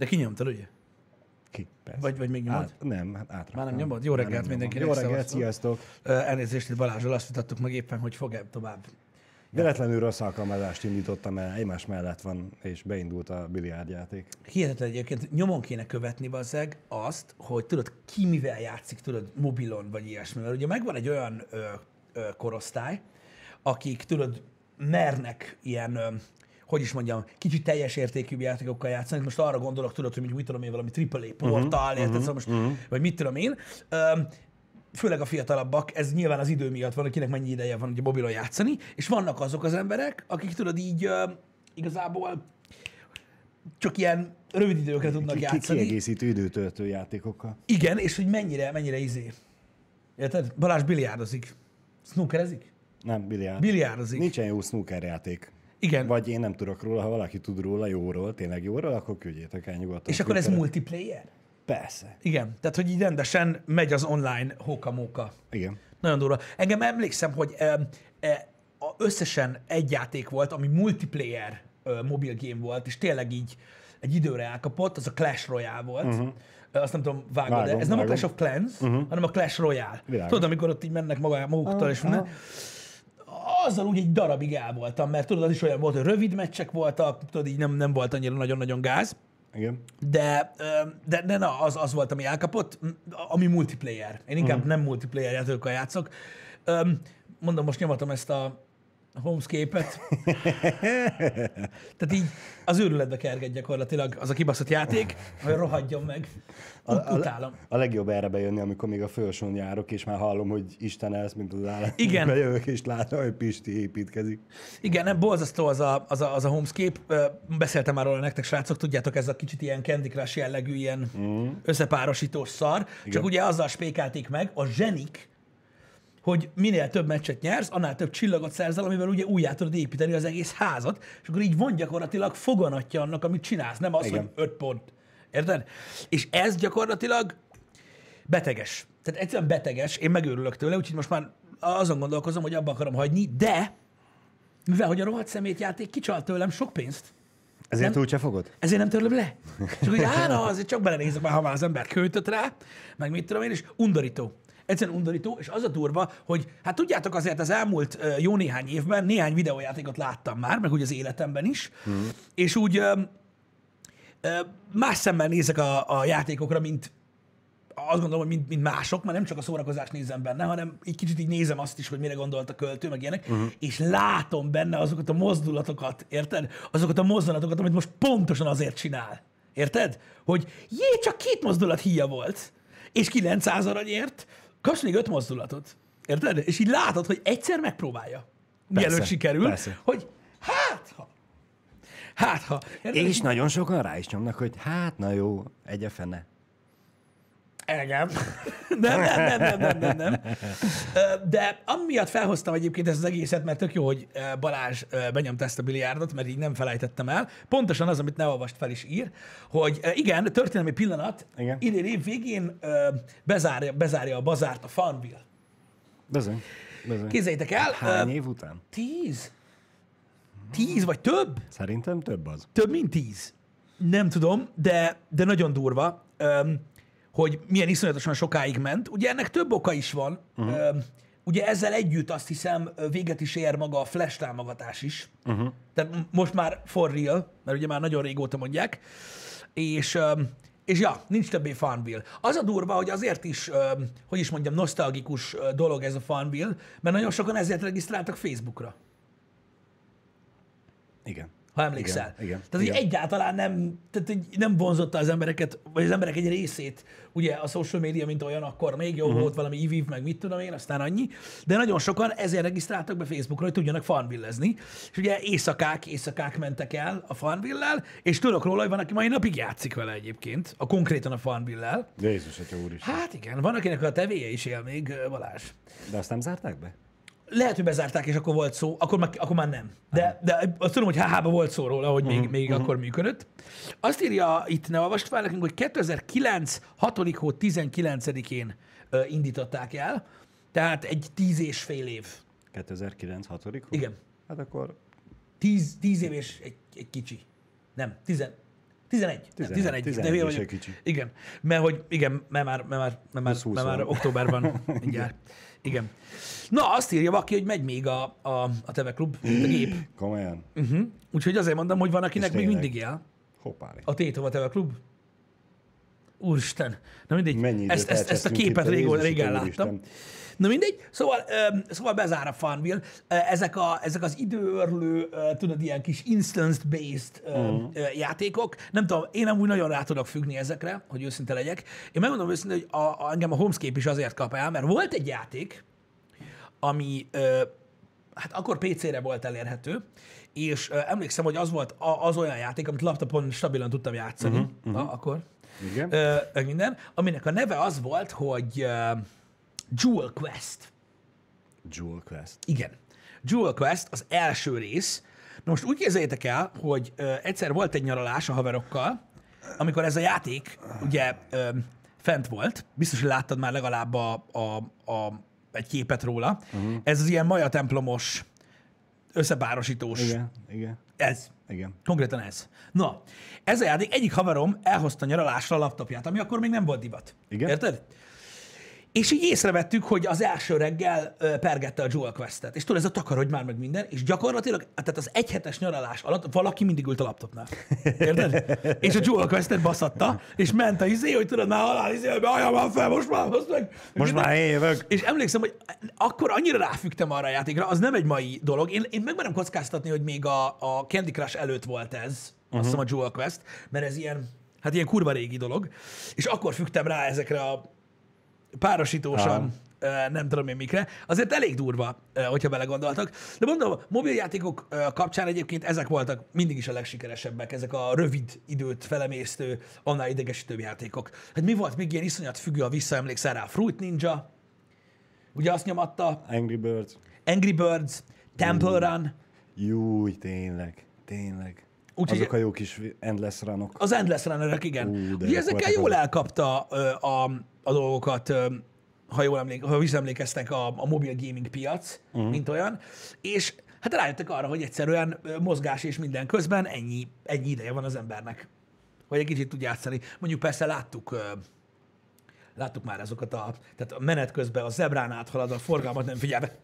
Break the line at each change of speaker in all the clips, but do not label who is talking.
De kinyomtad, ugye?
Ki? Persze.
Vagy, vagy még nyomod?
Át, nem, hát átraktam.
Már nem nyomod? Jó reggelt mindenkinek,
Jó reggelt, sziasztok.
Elnézést, itt Balázsral azt vitattuk meg éppen, hogy fog-e tovább.
Véletlenül rossz alkalmazást indítottam el, egymás mellett van, és beindult a biliárdjáték.
Hihetetlen egyébként, nyomon kéne követni bazzeg azt, hogy tudod, ki mivel játszik, tudod, mobilon vagy ilyesmi. Mert ugye megvan egy olyan ö, ö, korosztály, akik, tudod, mernek ilyen, ö, hogy is mondjam, kicsit teljes értékű játékokkal játszani. Most arra gondolok, tudod, hogy mit tudom én, valami AAA portál, uh-huh, érted? Szóval most, vagy mit tudom én. Főleg a fiatalabbak, ez nyilván az idő miatt van, akinek mennyi ideje van ugye mobilon játszani, és vannak azok az emberek, akik tudod így igazából csak ilyen rövid időkre tudnak
ki,
játszani.
kiegészítő időtöltő játékokkal.
Igen, és hogy mennyire, mennyire izé. Érted? Balázs biliárdozik. Snookerezik?
Nem, biliárd.
Biliárdozik.
Nincsen jó snooker játék.
Igen.
Vagy én nem tudok róla, ha valaki tud róla jóról, tényleg jóról, akkor küldjétek el nyugodtan.
és akkor ez multiplayer?
Persze.
Igen. Tehát, hogy így rendesen megy az online hóka-móka.
Igen.
Nagyon durva. Engem emlékszem, hogy e, e, összesen egy játék volt, ami multiplayer e, mobil game volt, és tényleg így egy időre elkapott, az a Clash Royale volt. Uh-huh. Azt nem tudom, vágod de
Vágom,
Ez nem a
vágom.
Clash of Clans, uh-huh. hanem a Clash Royale.
Világos.
Tudod, amikor ott így mennek maga, maguktól, és minden. Azzal úgy egy darabig el voltam, mert tudod, az is olyan volt, hogy rövid meccsek voltak, tudod, így nem, nem volt annyira nagyon-nagyon gáz.
Igen.
De, de, de na, az, az volt, ami elkapott, ami multiplayer. Én inkább uh-huh. nem multiplayer játékokkal játszok. Mondom, most nyomatom ezt a homescape-et. Tehát így az őrületbe kerged gyakorlatilag az a kibaszott játék, hogy rohadjon meg.
A,
Ut-
a,
Utálom.
a legjobb erre bejönni, amikor még a fölsón járok, és már hallom, hogy Isten elsz, mint az állat.
Igen.
Bejövök, és látom, hogy Pisti építkezik.
Igen, nem, borzasztó az a, az, a, az a homescape. Beszéltem már róla nektek, srácok, tudjátok, ez a kicsit ilyen Candy Crush jellegű, ilyen mm. összepárosítós szar. Igen. Csak ugye azzal spékelték meg a zsenik, hogy minél több meccset nyersz, annál több csillagot szerzel, amivel ugye újjá tudod építeni az egész házat, és akkor így van gyakorlatilag foganatja annak, amit csinálsz, nem az,
Igen.
hogy öt pont. Érted? És ez gyakorlatilag beteges. Tehát egyszerűen beteges, én megőrülök tőle, úgyhogy most már azon gondolkozom, hogy abba akarom hagyni, de mivel hogy a rohadt szemétjáték kicsalt tőlem sok pénzt,
Ezért
Nem.
úgy se fogod?
ezért nem törlöm le. És akkor így, á, na, azért csak belenézek már, ha már az ember költött rá, meg mit tudom én, és undorító. Egyszerűen undorító, és az a durva, hogy hát tudjátok azért az elmúlt jó néhány évben néhány videójátékot láttam már, meg úgy az életemben is, mm. és úgy más szemmel nézek a, a játékokra, mint azt gondolom, hogy mint, mint mások, mert nem csak a szórakozást nézem benne, hanem egy kicsit így nézem azt is, hogy mire gondolt a költő, meg ilyenek, uh-huh. és látom benne azokat a mozdulatokat, érted? Azokat a mozdulatokat, amit most pontosan azért csinál. Érted? Hogy jé, csak két mozdulat híja volt, és 900 aranyért, kapsz még öt mozdulatot. Érted? És így látod, hogy egyszer megpróbálja. Mielőtt
Persze,
sikerül,
persze.
hogy hát ha. Hát ha. Érted?
És nagyon sokan rá is nyomnak, hogy hát na jó, egy a fene.
Engem. Nem, nem, nem, nem, nem, nem, nem. De amiatt felhoztam egyébként ezt az egészet, mert tök jó, hogy Balázs benyomta ezt a biliárdot, mert így nem felejtettem el. Pontosan az, amit ne olvast fel is ír, hogy igen, történelmi pillanat,
Igen.
idén év végén bezárja, bezárja a bazárt a Farmville.
Bizony. Bizony.
Képzeljétek el,
Hány év után?
tíz? Tíz vagy több?
Szerintem több az.
Több mint tíz. Nem tudom, de, de nagyon durva, hogy milyen iszonyatosan sokáig ment. Ugye ennek több oka is van. Uh-huh. Ugye ezzel együtt azt hiszem véget is ér maga a flash támogatás is. Uh-huh. Tehát m- most már for real, mert ugye már nagyon régóta mondják. És, és ja, nincs többé Farmville. Az a durva, hogy azért is, hogy is mondjam, nosztalgikus dolog ez a Farmville, mert nagyon sokan ezért regisztráltak Facebookra
Igen.
Ha emlékszel.
Igen, igen,
tehát, hogy
igen.
egyáltalán nem, tehát, hogy nem vonzotta az embereket, vagy az emberek egy részét, ugye a social media, mint olyan, akkor még jó uh-huh. volt valami iviv, meg mit tudom én, aztán annyi. De nagyon sokan ezért regisztráltak be Facebookra, hogy tudjanak farmvillezni. És ugye éjszakák, éjszakák mentek el a farmville és tudok róla, hogy van, aki mai napig játszik vele egyébként, a konkrétan a farmville
Jézus, atya úr is.
Hát igen, van, akinek a tevéje is él még, Balázs.
De azt nem zárták be?
Lehet, hogy bezárták, és akkor volt szó, akkor már, akkor már nem. De, de azt tudom, hogy HH-ban volt szó róla, hogy még, még akkor működött. Azt írja itt, ne olvast fel nekünk, hogy 2009. 6. hó 19-én ö, indították el, tehát egy tíz és fél év.
2009 6
Igen.
Hát akkor
Tíz, tíz év és egy, egy kicsi. Nem, tizen, 11. 11, 11,
11, 11
de vagyok.
kicsi.
Igen, mert hogy igen, mert már, mert már, mert már,
20
mert már
van.
október van mindjárt. Igen. Na, azt írja valaki, hogy megy még a, a, a Teve Klub, a gép.
Komolyan?
Uh-huh. Úgyhogy azért mondom, hogy van, akinek
És
még
tényleg?
mindig él.
Hoppáli.
A Tétova Teve Klub. Úristen. Na mindegy,
Mennyi
ezt, ezt, ezt a képet
Jézusi
régen
Úristen.
Na mindegy, szóval, szóval bezár a Farmville. Ezek, a, ezek az időörlő, tudod, ilyen kis instance-based uh-huh. játékok. Nem tudom, én amúgy nagyon rá tudok függni ezekre, hogy őszinte legyek. Én megmondom őszintén, hogy a, a, engem a Homescape is azért kap el, mert volt egy játék, ami hát akkor PC-re volt elérhető, és emlékszem, hogy az volt az olyan játék, amit laptopon stabilan tudtam játszani, uh-huh, uh-huh. Na, akkor,
Igen?
ö, minden, aminek a neve az volt, hogy Jewel Quest.
Jewel Quest.
Igen. Jewel Quest az első rész. Na most úgy képzeljétek el, hogy ö, egyszer volt egy nyaralás a haverokkal, amikor ez a játék ugye ö, fent volt, biztos, hogy láttad már legalább a, a, a, egy képet róla. Uh-huh. Ez az ilyen maja templomos, összepárosítós.
Igen, igen,
Ez.
igen.
Konkrétan ez. Na, ez a játék, egyik haverom elhozta nyaralásra a laptopját, ami akkor még nem volt divat.
Igen.
Érted? És így észrevettük, hogy az első reggel pergette a Jewel Quest-et. És tudod, ez a takarodj már meg minden, és gyakorlatilag, tehát az egyhetes nyaralás alatt valaki mindig ült a laptopnál. Érted? és a Jewel Quest-et baszatta, és ment a izé, hogy tudod, már halál izé, hogy ajam már fel, most már, most meg.
Most már én jövök.
És emlékszem, hogy akkor annyira ráfügtem arra a játékra, az nem egy mai dolog. Én, én megmerem kockáztatni, hogy még a, a Candy Crush előtt volt ez, uh-huh. azt hiszem a Jewel Quest, mert ez ilyen, hát ilyen kurva régi dolog. És akkor fügtem rá ezekre a párosítósan, uh, nem tudom én mikre. Azért elég durva, hogyha belegondoltak. De mondom, a mobiljátékok kapcsán egyébként ezek voltak mindig is a legsikeresebbek, ezek a rövid időt felemésztő, annál idegesítőbb játékok. Hát mi volt még ilyen iszonyat függő, ha visszaemlékszel rá? Fruit Ninja, ugye azt nyomatta,
Angry Birds.
Angry Birds, Temple Run,
Júj, tényleg, tényleg.
Úgyhogy-
Azok a jó kis endless runok.
az Endless Runnerek, igen.
Ú,
Ugye ezekkel jól elkapta ö, a, a dolgokat, ha jól emlék, ha visszaemlékeztek a, a mobil gaming piac, uh-huh. mint olyan, és hát rájöttek arra, hogy egyszerűen mozgás és minden közben ennyi, ennyi ideje van az embernek, hogy egy kicsit tud játszani. Mondjuk persze láttuk, láttuk már azokat a, tehát a menet közben a zebrán áthalad, a forgalmat nem figyel be.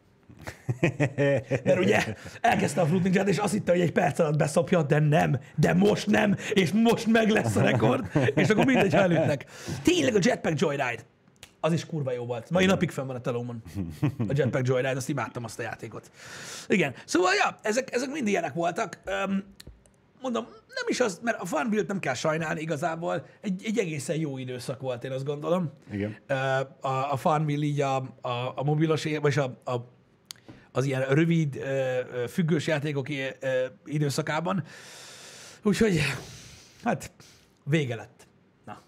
Mert ugye elkezdte a Fruit Ninja-t, és azt hitte, hogy egy perc alatt beszopja, de nem, de most nem, és most meg lesz a rekord, és akkor mindegy, ha elütnek. Tényleg a Jetpack Joyride, az is kurva jó volt. Mai napig fenn van a telómon. A Jetpack Joyride, azt imádtam azt a játékot. Igen. Szóval, ja, ezek, ezek mind ilyenek voltak. Öm, mondom, nem is az, mert a Farmville-t nem kell sajnálni igazából. Egy, egy egészen jó időszak volt, én azt gondolom.
Igen.
A, a Farmville így a, a, a mobilos, vagy a, a, az ilyen rövid, függős játékok időszakában. Úgyhogy, hát, vége lett. Na.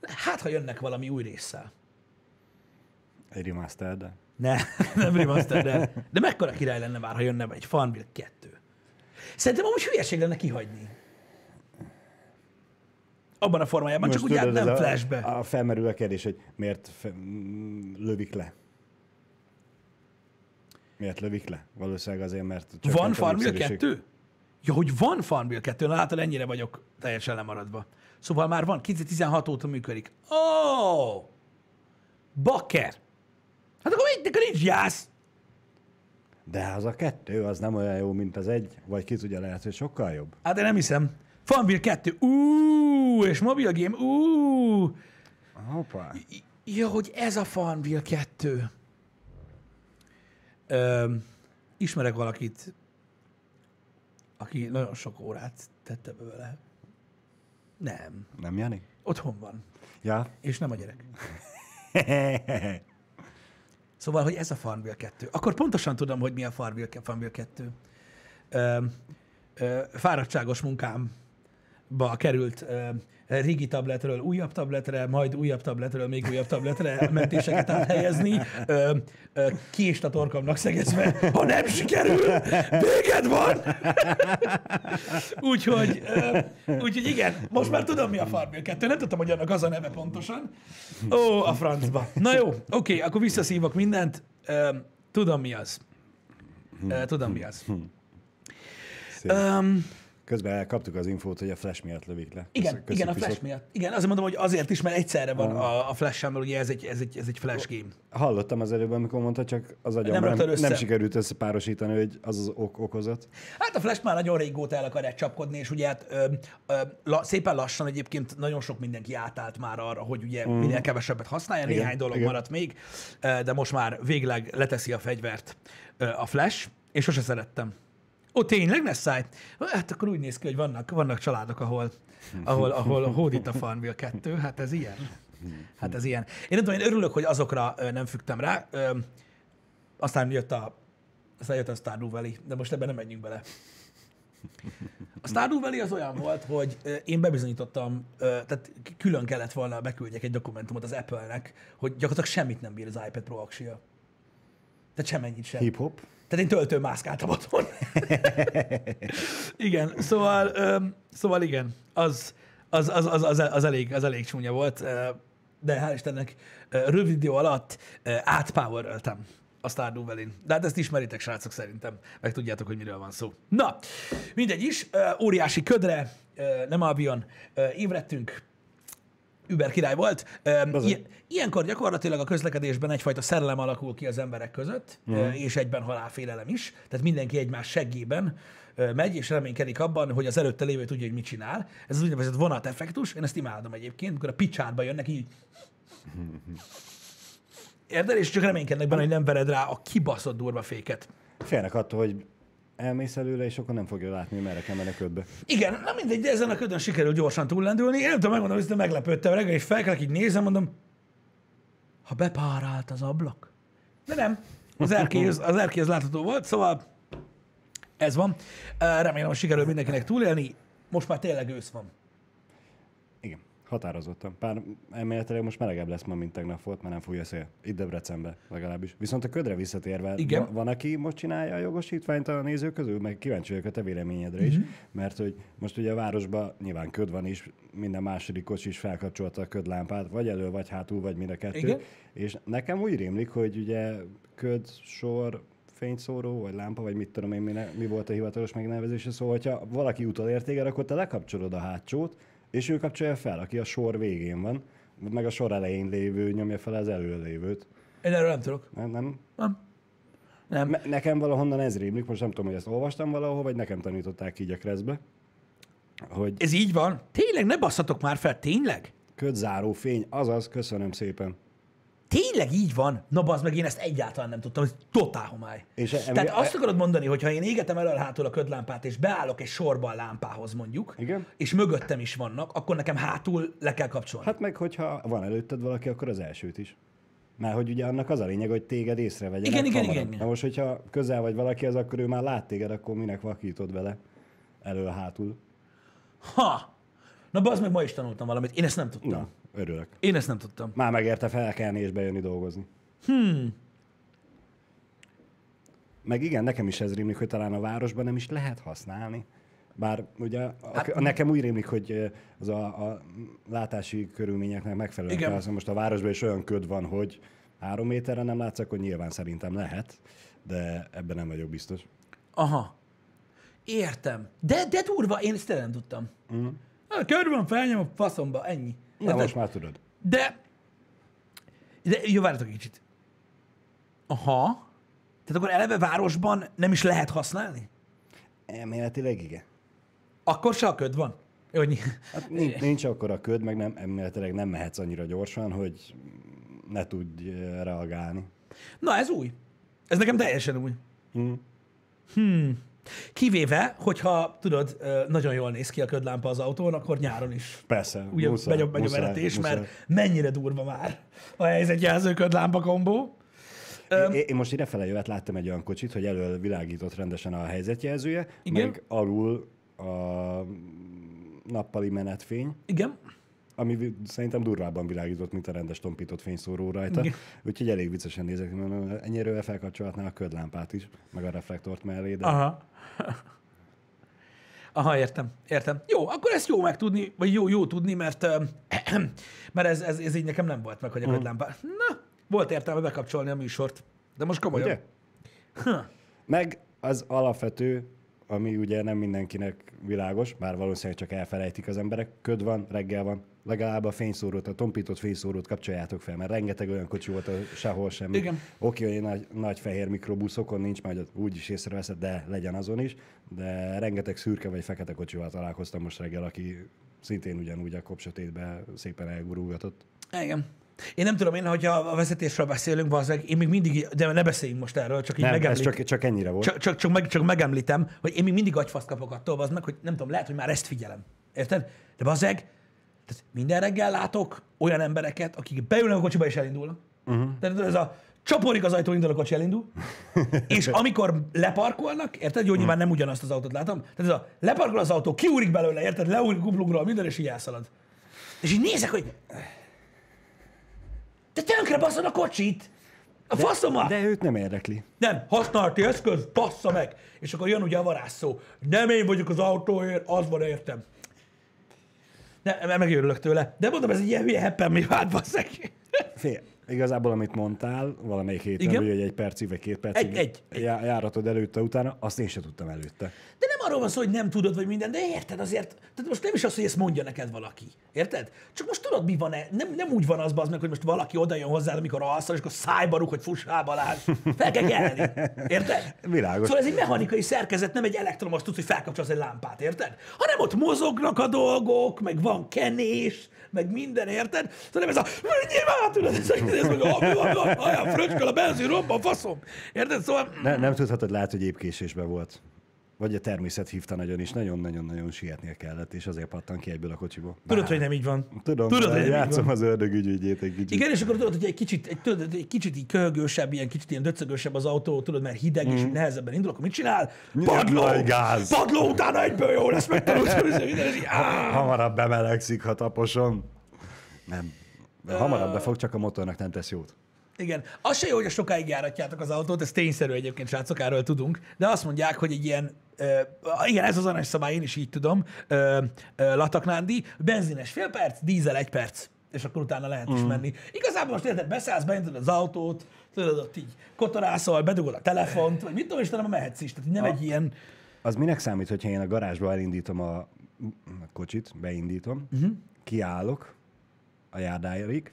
Hát, ha jönnek valami új résszel.
Egy remaster, de
Ne, nem remaster, de, de mekkora király lenne már, ha jönne egy Farmville 2. Szerintem amúgy hülyeség lenne kihagyni. Abban a formájában, csak ugye hát
tudod,
nem flashbe.
A, a felmerül a kérdés, hogy miért mm, lövik le? Miért lövik le? Valószínűleg azért, mert...
Van
csökkent a
Farmville
népszerűség.
2? Ja, hogy van Farmville 2, na látod, ennyire vagyok teljesen lemaradva. Szóval már van, 2016 óta működik. Ó! Oh! Bakker! Hát akkor még akkor nincs jász.
De az a kettő, az nem olyan jó, mint az egy, vagy ki tudja, lehet, hogy sokkal jobb.
Hát de nem hiszem. Farmville 2, úúúú, és mobil game, úúúú.
Hoppá.
Ja, hogy ez a Farmville 2. Öm, ismerek valakit, aki nagyon sok órát tette be vele. Nem.
Nem, Jani?
Otthon van.
Ja.
És nem a gyerek. Szóval, hogy ez a Farmville 2. Akkor pontosan tudom, hogy mi a Farmville 2. Ö, ö, fáradtságos munkámba került ö, régi tabletről újabb tabletre, majd újabb tabletről még újabb tabletre mentéseket áthelyezni, kést a torkomnak szegezve, ha nem sikerül, véged van! úgyhogy, úgyhogy igen, most már tudom, mi a Farmville 2. Nem tudtam, hogy annak az a neve pontosan. Ó, a francba. Na jó, oké, akkor visszaszívok mindent. Tudom, mi az. Tudom, mi az.
Szép.
Um,
Közben kaptuk az infót, hogy a flash miatt lövik le.
Igen,
Köszi-
igen, a flash miatt. Igen, azért mondom, hogy azért is, mert egyszerre van a, a flash mert ugye ez egy, ez egy, ez egy flash game.
Hallottam az előbb, amikor mondta, csak az agyam
Nem
nem,
össze.
nem sikerült összepárosítani, hogy az az ok okozat.
Hát a Flash már nagyon régóta el akarják csapkodni, és ugye hát, ö, ö, la, szépen lassan egyébként nagyon sok mindenki átállt már arra, hogy ugye mm. minél kevesebbet használja,
Igen,
néhány dolog
igen.
maradt még, de most már végleg leteszi a fegyvert a Flash, és sose szerettem. Ó, tényleg, Nessai? Hát akkor úgy néz ki, hogy vannak, vannak családok, ahol, ahol, ahol hódít a Farmville 2, hát ez ilyen. Hát ez ilyen. Én nem tudom, én örülök, hogy azokra nem fügtem rá. Aztán jött a, aztán jött a Stardew Valley, de most ebben nem menjünk bele. A Stardew Valley az olyan volt, hogy én bebizonyítottam, tehát külön kellett volna beküldjek egy dokumentumot az Apple-nek, hogy gyakorlatilag semmit nem bír az iPad Pro aksia. Tehát semennyit sem.
Hip-hop.
Tehát én töltőn mászkáltam otthon. igen, szóval, öm, szóval igen, az, az, az, az, az, az, elég, az elég csúnya volt, de hál' Istennek rövid idő alatt átpoweröltem a Stardew Valley-n. De hát ezt ismeritek, srácok, szerintem. Meg tudjátok, hogy miről van szó. Na, mindegy is, óriási ködre, nem Albion, ébredtünk, Uber király volt. Ilyen, ilyenkor gyakorlatilag a közlekedésben egyfajta szerelem alakul ki az emberek között, uh-huh. és egyben halálfélelem is. Tehát mindenki egymás seggében megy, és reménykedik abban, hogy az előtte lévő tudja, hogy mit csinál. Ez az úgynevezett vonateffektus. Én ezt imádom egyébként, amikor a picsádba jönnek így. Érted? És csak reménykednek benne, hogy nem vered rá a kibaszott durva féket.
Félnek attól, hogy elmész előle, és akkor nem fogja látni, merre kell menni ködbe.
Igen, na mindegy, de ezen a ködön sikerült gyorsan túllendülni. Én nem tudom, megmondom, hogy meglepődtem reggel, és felkelek, így nézem, mondom, ha bepárált az ablak. De nem, az erkély, az, az erkély az látható volt, szóval ez van. Remélem, hogy sikerül mindenkinek túlélni. Most már tényleg ősz van.
Határozottan. Pár elméletileg most melegebb lesz ma, mint tegnap volt, mert nem fújja a szél. Itt Debrecenbe legalábbis. Viszont a ködre visszatérve,
Igen.
va- van, aki most csinálja a jogosítványt a nézők közül, meg kíváncsi vagyok a te véleményedre is,
Mhm.
mert hogy most ugye a városban nyilván köd van is, minden második kocsi is felkapcsolta a ködlámpát, vagy elő, vagy hátul, vagy mind a kettő.
Igen.
És nekem úgy rémlik, hogy ugye köd, sor, fényszóró, vagy lámpa, vagy mit tudom én, mi, ne, mi volt a hivatalos megnevezése. Szóval, hogyha valaki utol téged, akkor te lekapcsolod a hátsót, és ő kapcsolja fel, aki a sor végén van, meg a sor elején lévő nyomja fel az előlévőt.
Én erről nem tudok.
Nem, nem?
Nem. Nem.
Nekem valahonnan ez rémlik, most nem tudom, hogy ezt olvastam valahol, vagy nekem tanították így a kreszbe, hogy
Ez így van? Tényleg, ne basszatok már fel, tényleg?
ködzáró fény, azaz, köszönöm szépen.
Tényleg így van? Na bazd meg, én ezt egyáltalán nem tudtam, ez totál homály.
És e-
Tehát
emi-
azt akarod mondani, hogy ha én égetem elől hátul a ködlámpát, és beállok egy sorban a lámpához mondjuk,
Igen.
és mögöttem is vannak, akkor nekem hátul le kell kapcsolni.
Hát meg, hogyha van előtted valaki, akkor az elsőt is. Mert hogy ugye annak az a lényeg, hogy téged észrevegyenek
Igen, igen,
hamarabb.
igen.
Na most, hogyha közel vagy valaki, az akkor ő már lát téged, akkor minek vakítod vele elől hátul.
Ha! Na bazd meg, ma is tanultam valamit. Én ezt nem tudtam.
Na, örülök.
Én ezt nem tudtam.
Már megérte felkelni és bejönni dolgozni. Hmm. Meg igen, nekem is ez rémlik, hogy talán a városban nem is lehet használni. Bár ugye a,
Hát-
a, nekem úgy rémlik, hogy az a, a látási körülményeknek megfelelően
Igen.
kell. Most a városban is olyan köd van, hogy három méterre nem látsz, akkor nyilván szerintem lehet, de ebben nem vagyok biztos.
Aha. Értem. De, de durva, én ezt nem tudtam. Mm. Kör van, felnyom a faszomba, ennyi.
Na, most már tudod.
De, de jó, várjatok egy kicsit. Aha. Tehát akkor eleve városban nem is lehet használni?
Elméletileg igen.
Akkor se a köd van? Hogy
Hát nincs, nincs akkor a köd, meg nem, elméletileg nem mehetsz annyira gyorsan, hogy ne tudj reagálni.
Na, ez új. Ez nekem teljesen új.
Hmm.
Hmm. Kivéve, hogyha tudod, nagyon jól néz ki a ködlámpa az autón, akkor nyáron is
Persze,
ugye
muszáj,
megy a, megy a
muszáj,
veretés,
muszáj.
mert mennyire durva már a helyzetjelző ködlámpa kombó.
Én, én most idefele jövet láttam egy olyan kocsit, hogy elől világított rendesen a helyzetjelzője,
Igen.
meg alul a nappali menetfény,
Igen.
Ami szerintem durvábban világított, mint a rendes tompított fényszóró rajta.
Igen.
Úgyhogy elég viccesen nézek, mert ennyire felkapcsolhatná a ködlámpát is, meg a reflektort mellé, de
Aha. Aha, értem, értem. Jó, akkor ezt jó megtudni, vagy jó, jó tudni, mert, ö, mert ez, ez, ez így nekem nem volt meg, hogy a ködlámpa. Na, volt értelme bekapcsolni a műsort. De most komolyan.
ugye?
Ha.
Meg az alapvető, ami ugye nem mindenkinek világos, bár valószínűleg csak elfelejtik az emberek. Köd van, reggel van, legalább a fényszórót, a tompított fényszórót kapcsoljátok fel, mert rengeteg olyan kocsi volt, sehol sem.
Igen.
Oké, hogy nagy, nagy fehér mikrobuszokon nincs, majd úgy is észreveszed, de legyen azon is. De rengeteg szürke vagy fekete kocsival találkoztam most reggel, aki szintén ugyanúgy a kopsötétbe szépen elgurulgatott.
Igen. Én nem tudom, én, hogyha a vezetésről beszélünk, valószínűleg, én még mindig, de ne beszéljünk most erről, csak így
Nem, ez
megemlít,
csak, csak ennyire volt.
csak, csak, csak, meg, csak megemlítem, hogy én még mindig agyfaszt kapok attól, az meg, hogy nem tudom, lehet, hogy már ezt figyelem. Érted? De bazeg, tehát minden reggel látok olyan embereket, akik beülnek a kocsiba és elindulnak. Uh-huh. Tehát ez a csaporik az ajtó, indul a kocsi, elindul. és amikor leparkolnak, érted? Jó, nyilván nem ugyanazt az autót látom. Tehát ez a leparkol az autó, kiúrik belőle, érted? Leúrik kuplungról, minden, és így elszalad. És így nézek, hogy te tönkre baszod a kocsit! A faszomat!
De őt nem érdekli.
Nem, használati eszköz, bassza meg! És akkor jön ugye a varázsszó. Nem én vagyok az autóért, az van értem. Ne, megörülök tőle. De mondom, ez egy ilyen hülye heppen mi vált, basszeg.
Fél. Igazából, amit mondtál, valamelyik héten,
Igen.
vagy egy percig, vagy két percig
Egy- egy- egy.
já- járatod előtte, utána, azt én sem tudtam előtte.
De nem arról van szó, hogy nem tudod, vagy minden, de érted azért. Tehát most nem is az, hogy ezt mondja neked valaki. Érted? Csak most tudod, mi van -e? Nem, nem úgy van az, az meg, hogy most valaki oda jön hozzád, amikor alszol, és akkor szájba rúg, hogy fuss rá Balázs. Fel kell kelni. Érted?
Világos.
Szóval ez egy mechanikai szerkezet, nem egy elektromos tudsz, hogy felkapcsolsz egy lámpát, érted? Hanem ott mozognak a dolgok, meg van kenés, meg minden, érted? Szóval nem ez a, már, tudod, ez, ez meg a, a, a, a, a fröcsköl, a benzin, robban, faszom. Érted? Szóval
Ne, nem tudhatod, lehet, hogy épkésésben volt. Vagy a természet hívta nagyon is, nagyon-nagyon-nagyon sietnie kellett, és azért pattan ki egyből a kocsiból.
tudod, hogy nem így van.
Tudom,
tudod, hogy nem így
játszom
van.
az ördög ügyügyét egy kicsit.
Igen, és akkor tudod, hogy egy kicsit, egy, tudod, egy kicsit így köhögősebb, ilyen kicsit ilyen döcögősebb az autó, tudod, mert hideg, és nehezebben indul, akkor mit csinál? Padló!
Gáz.
Padló utána egyből jó lesz, megtanulsz, hogy!
Hamarabb bemelegszik, ha taposom. Nem. De hamarabb befog, csak a motornak nem tesz jót.
Igen. Az se jó, hogy a sokáig járatjátok az autót, ez tényszerű egyébként, srácok, erről tudunk, de azt mondják, hogy egy ilyen, ö, igen, ez az arany szabály, én is így tudom, ö, ö, Lataknándi, benzines fél perc, dízel egy perc, és akkor utána lehet is menni. Igazából most érted, beszállsz, beintod az autót, tudod, ott így kotorászol, bedugod a telefont, vagy mit tudom, és utána mehetsz is. Tehát nem egy ilyen,
Az minek számít, hogyha én a garázsba elindítom a, a kocsit, beindítom, uh-huh. kiállok a járdáig,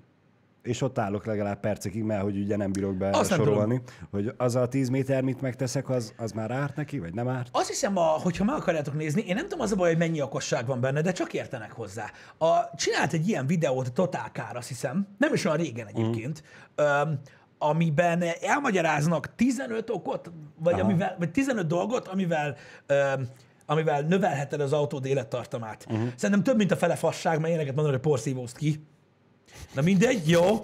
és ott állok legalább percekig, mert hogy ugye nem bírok
Azt nem
besorolni, hogy az a 10 méter, mit megteszek, az, az már árt neki, vagy nem árt?
Azt hiszem, a, hogyha meg akarjátok nézni, én nem tudom az a baj, hogy mennyi okosság van benne, de csak értenek hozzá. A, csinált egy ilyen videót a Total Car, azt hiszem, nem is olyan régen egyébként, mm. amiben elmagyaráznak 15 okot, vagy, amivel, vagy 15 dolgot, amivel öm, amivel növelheted az autód élettartamát. Uh-huh. Szerintem több, mint a fele fasság, mert ilyeneket mondom, hogy porszívózd ki. Na mindegy, jó.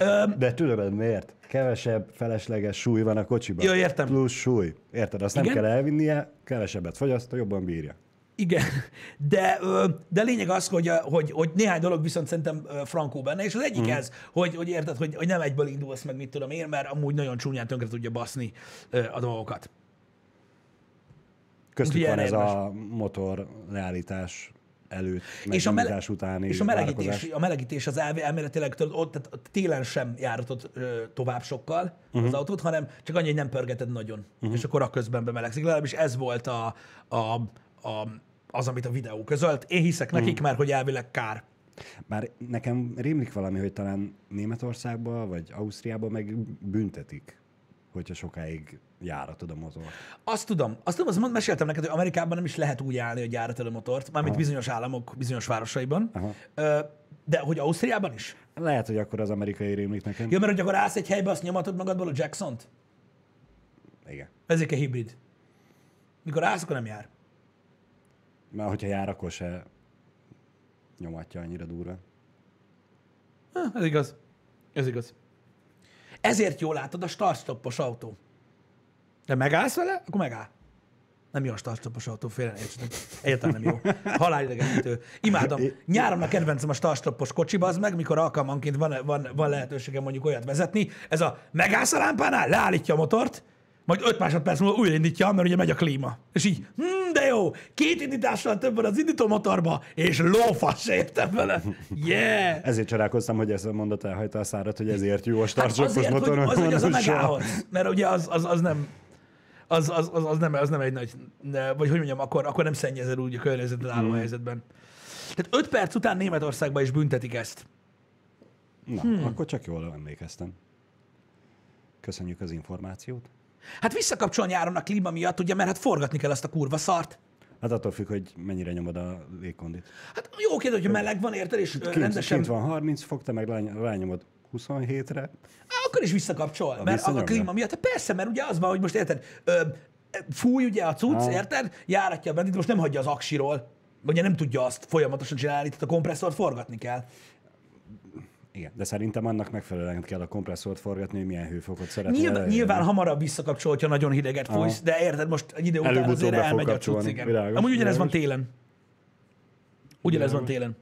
Öm,
De tudod miért? Kevesebb felesleges súly van a kocsiban.
Jó, értem.
Plusz súly. Érted? Azt nem
Igen?
kell elvinnie, kevesebbet fogyaszt, jobban bírja.
Igen, de, de lényeg az, hogy, hogy, hogy néhány dolog viszont szerintem frankó benne, és az egyik mm. ez, hogy, hogy érted, hogy, hogy nem egyből indulsz meg, mit tudom én, mert amúgy nagyon csúnyán tönkre tudja baszni a dolgokat.
Köztük
Úgyhogy
van ez
erre
a motor leállítás előtt, meg
És a, mele-
utáni
és a melegítés,
várakozás.
a melegítés az elv, elméletileg tudod, ott tehát télen sem járatod ö, tovább sokkal uh-huh. az autót, hanem csak annyi, hogy nem pörgeted nagyon, uh-huh. és akkor a közben bemelegszik. Legalábbis ez volt a, a, a, az, amit a videó közölt. Én hiszek nekik, uh-huh. mert hogy elvileg kár.
Bár nekem rémlik valami, hogy talán Németországban vagy Ausztriában meg büntetik, hogyha sokáig járatod a motor.
Azt tudom, azt tudom, azt meséltem neked, hogy Amerikában nem is lehet úgy állni, hogy járatod a motort, mármint bizonyos államok, bizonyos városaiban,
Aha.
De hogy Ausztriában is?
Lehet, hogy akkor az amerikai rémlik nekem.
Ja, mert hogy akkor állsz egy helybe, azt nyomatod magadból a Jackson-t?
Igen.
Ezek a hibrid. Mikor állsz, akkor nem jár.
Mert hogyha jár, akkor se nyomatja annyira durva.
Ha, ez igaz. Ez igaz. Ezért jól látod a start-stoppos autó. De megállsz vele, akkor megáll. Nem jó a start-stoppos autó, félre ne értsetek. Egyáltalán nem jó. Halálidegenítő. Imádom. Nyáron a kedvencem a start-stoppos kocsiba, az meg, mikor alkalmanként van, van, van lehetőségem mondjuk olyat vezetni. Ez a megállsz a lámpánál, leállítja a motort, majd 5 másodperc múlva újraindítja, mert ugye megy a klíma. És így, hm, de jó, két indítással több van az indító motorba, és lófasz értem vele. Yeah!
Ezért csodálkoztam, hogy ezt a mondat elhajta a szárat, hogy ezért jó a
Hát
startsoppos
azért, hogy, az, hogy az a. Mert ugye az, az, az nem... az, az, az, az, nem, az nem egy nagy, ne, vagy hogy mondjam, akkor, akkor nem szennyezel úgy a környezetet álló
Hmm.
helyzetben. Tehát öt perc után Németországban is büntetik ezt.
Na, hmm. akkor csak jól emlékeztem. Köszönjük az információt.
Hát visszakapcsol nyáron a klíma miatt, ugye, mert hát forgatni kell azt a kurva szart.
Hát attól függ, hogy mennyire nyomod a légkondit.
Hát jó kérdés, hogy meleg van, érted, és
Kint,
rendesen...
kint van 30 fok, te meg rány- rányomod 27-re.
Á, akkor is visszakapcsol, mert a, a
visszanyomja?
klíma miatt. Hát persze, mert ugye az van, hogy most érted, ö, fúj ugye a cucc,
Ha.
érted, járatja a most nem hagyja az aksiról, ugye nem tudja azt folyamatosan csinálni, tehát a kompresszort forgatni kell.
Igen, de szerintem annak megfelelően kell a kompresszort forgatni, hogy milyen hőfokot szeretnél.
Nyilván,
elérni.
nyilván hamarabb visszakapcsol, hogyha nagyon hideget fújsz, de érted, most egy idő után azért elmegy a cucc, igen.
Világos,
Amúgy ugyanez van
világos.
télen. Ugyanez van télen.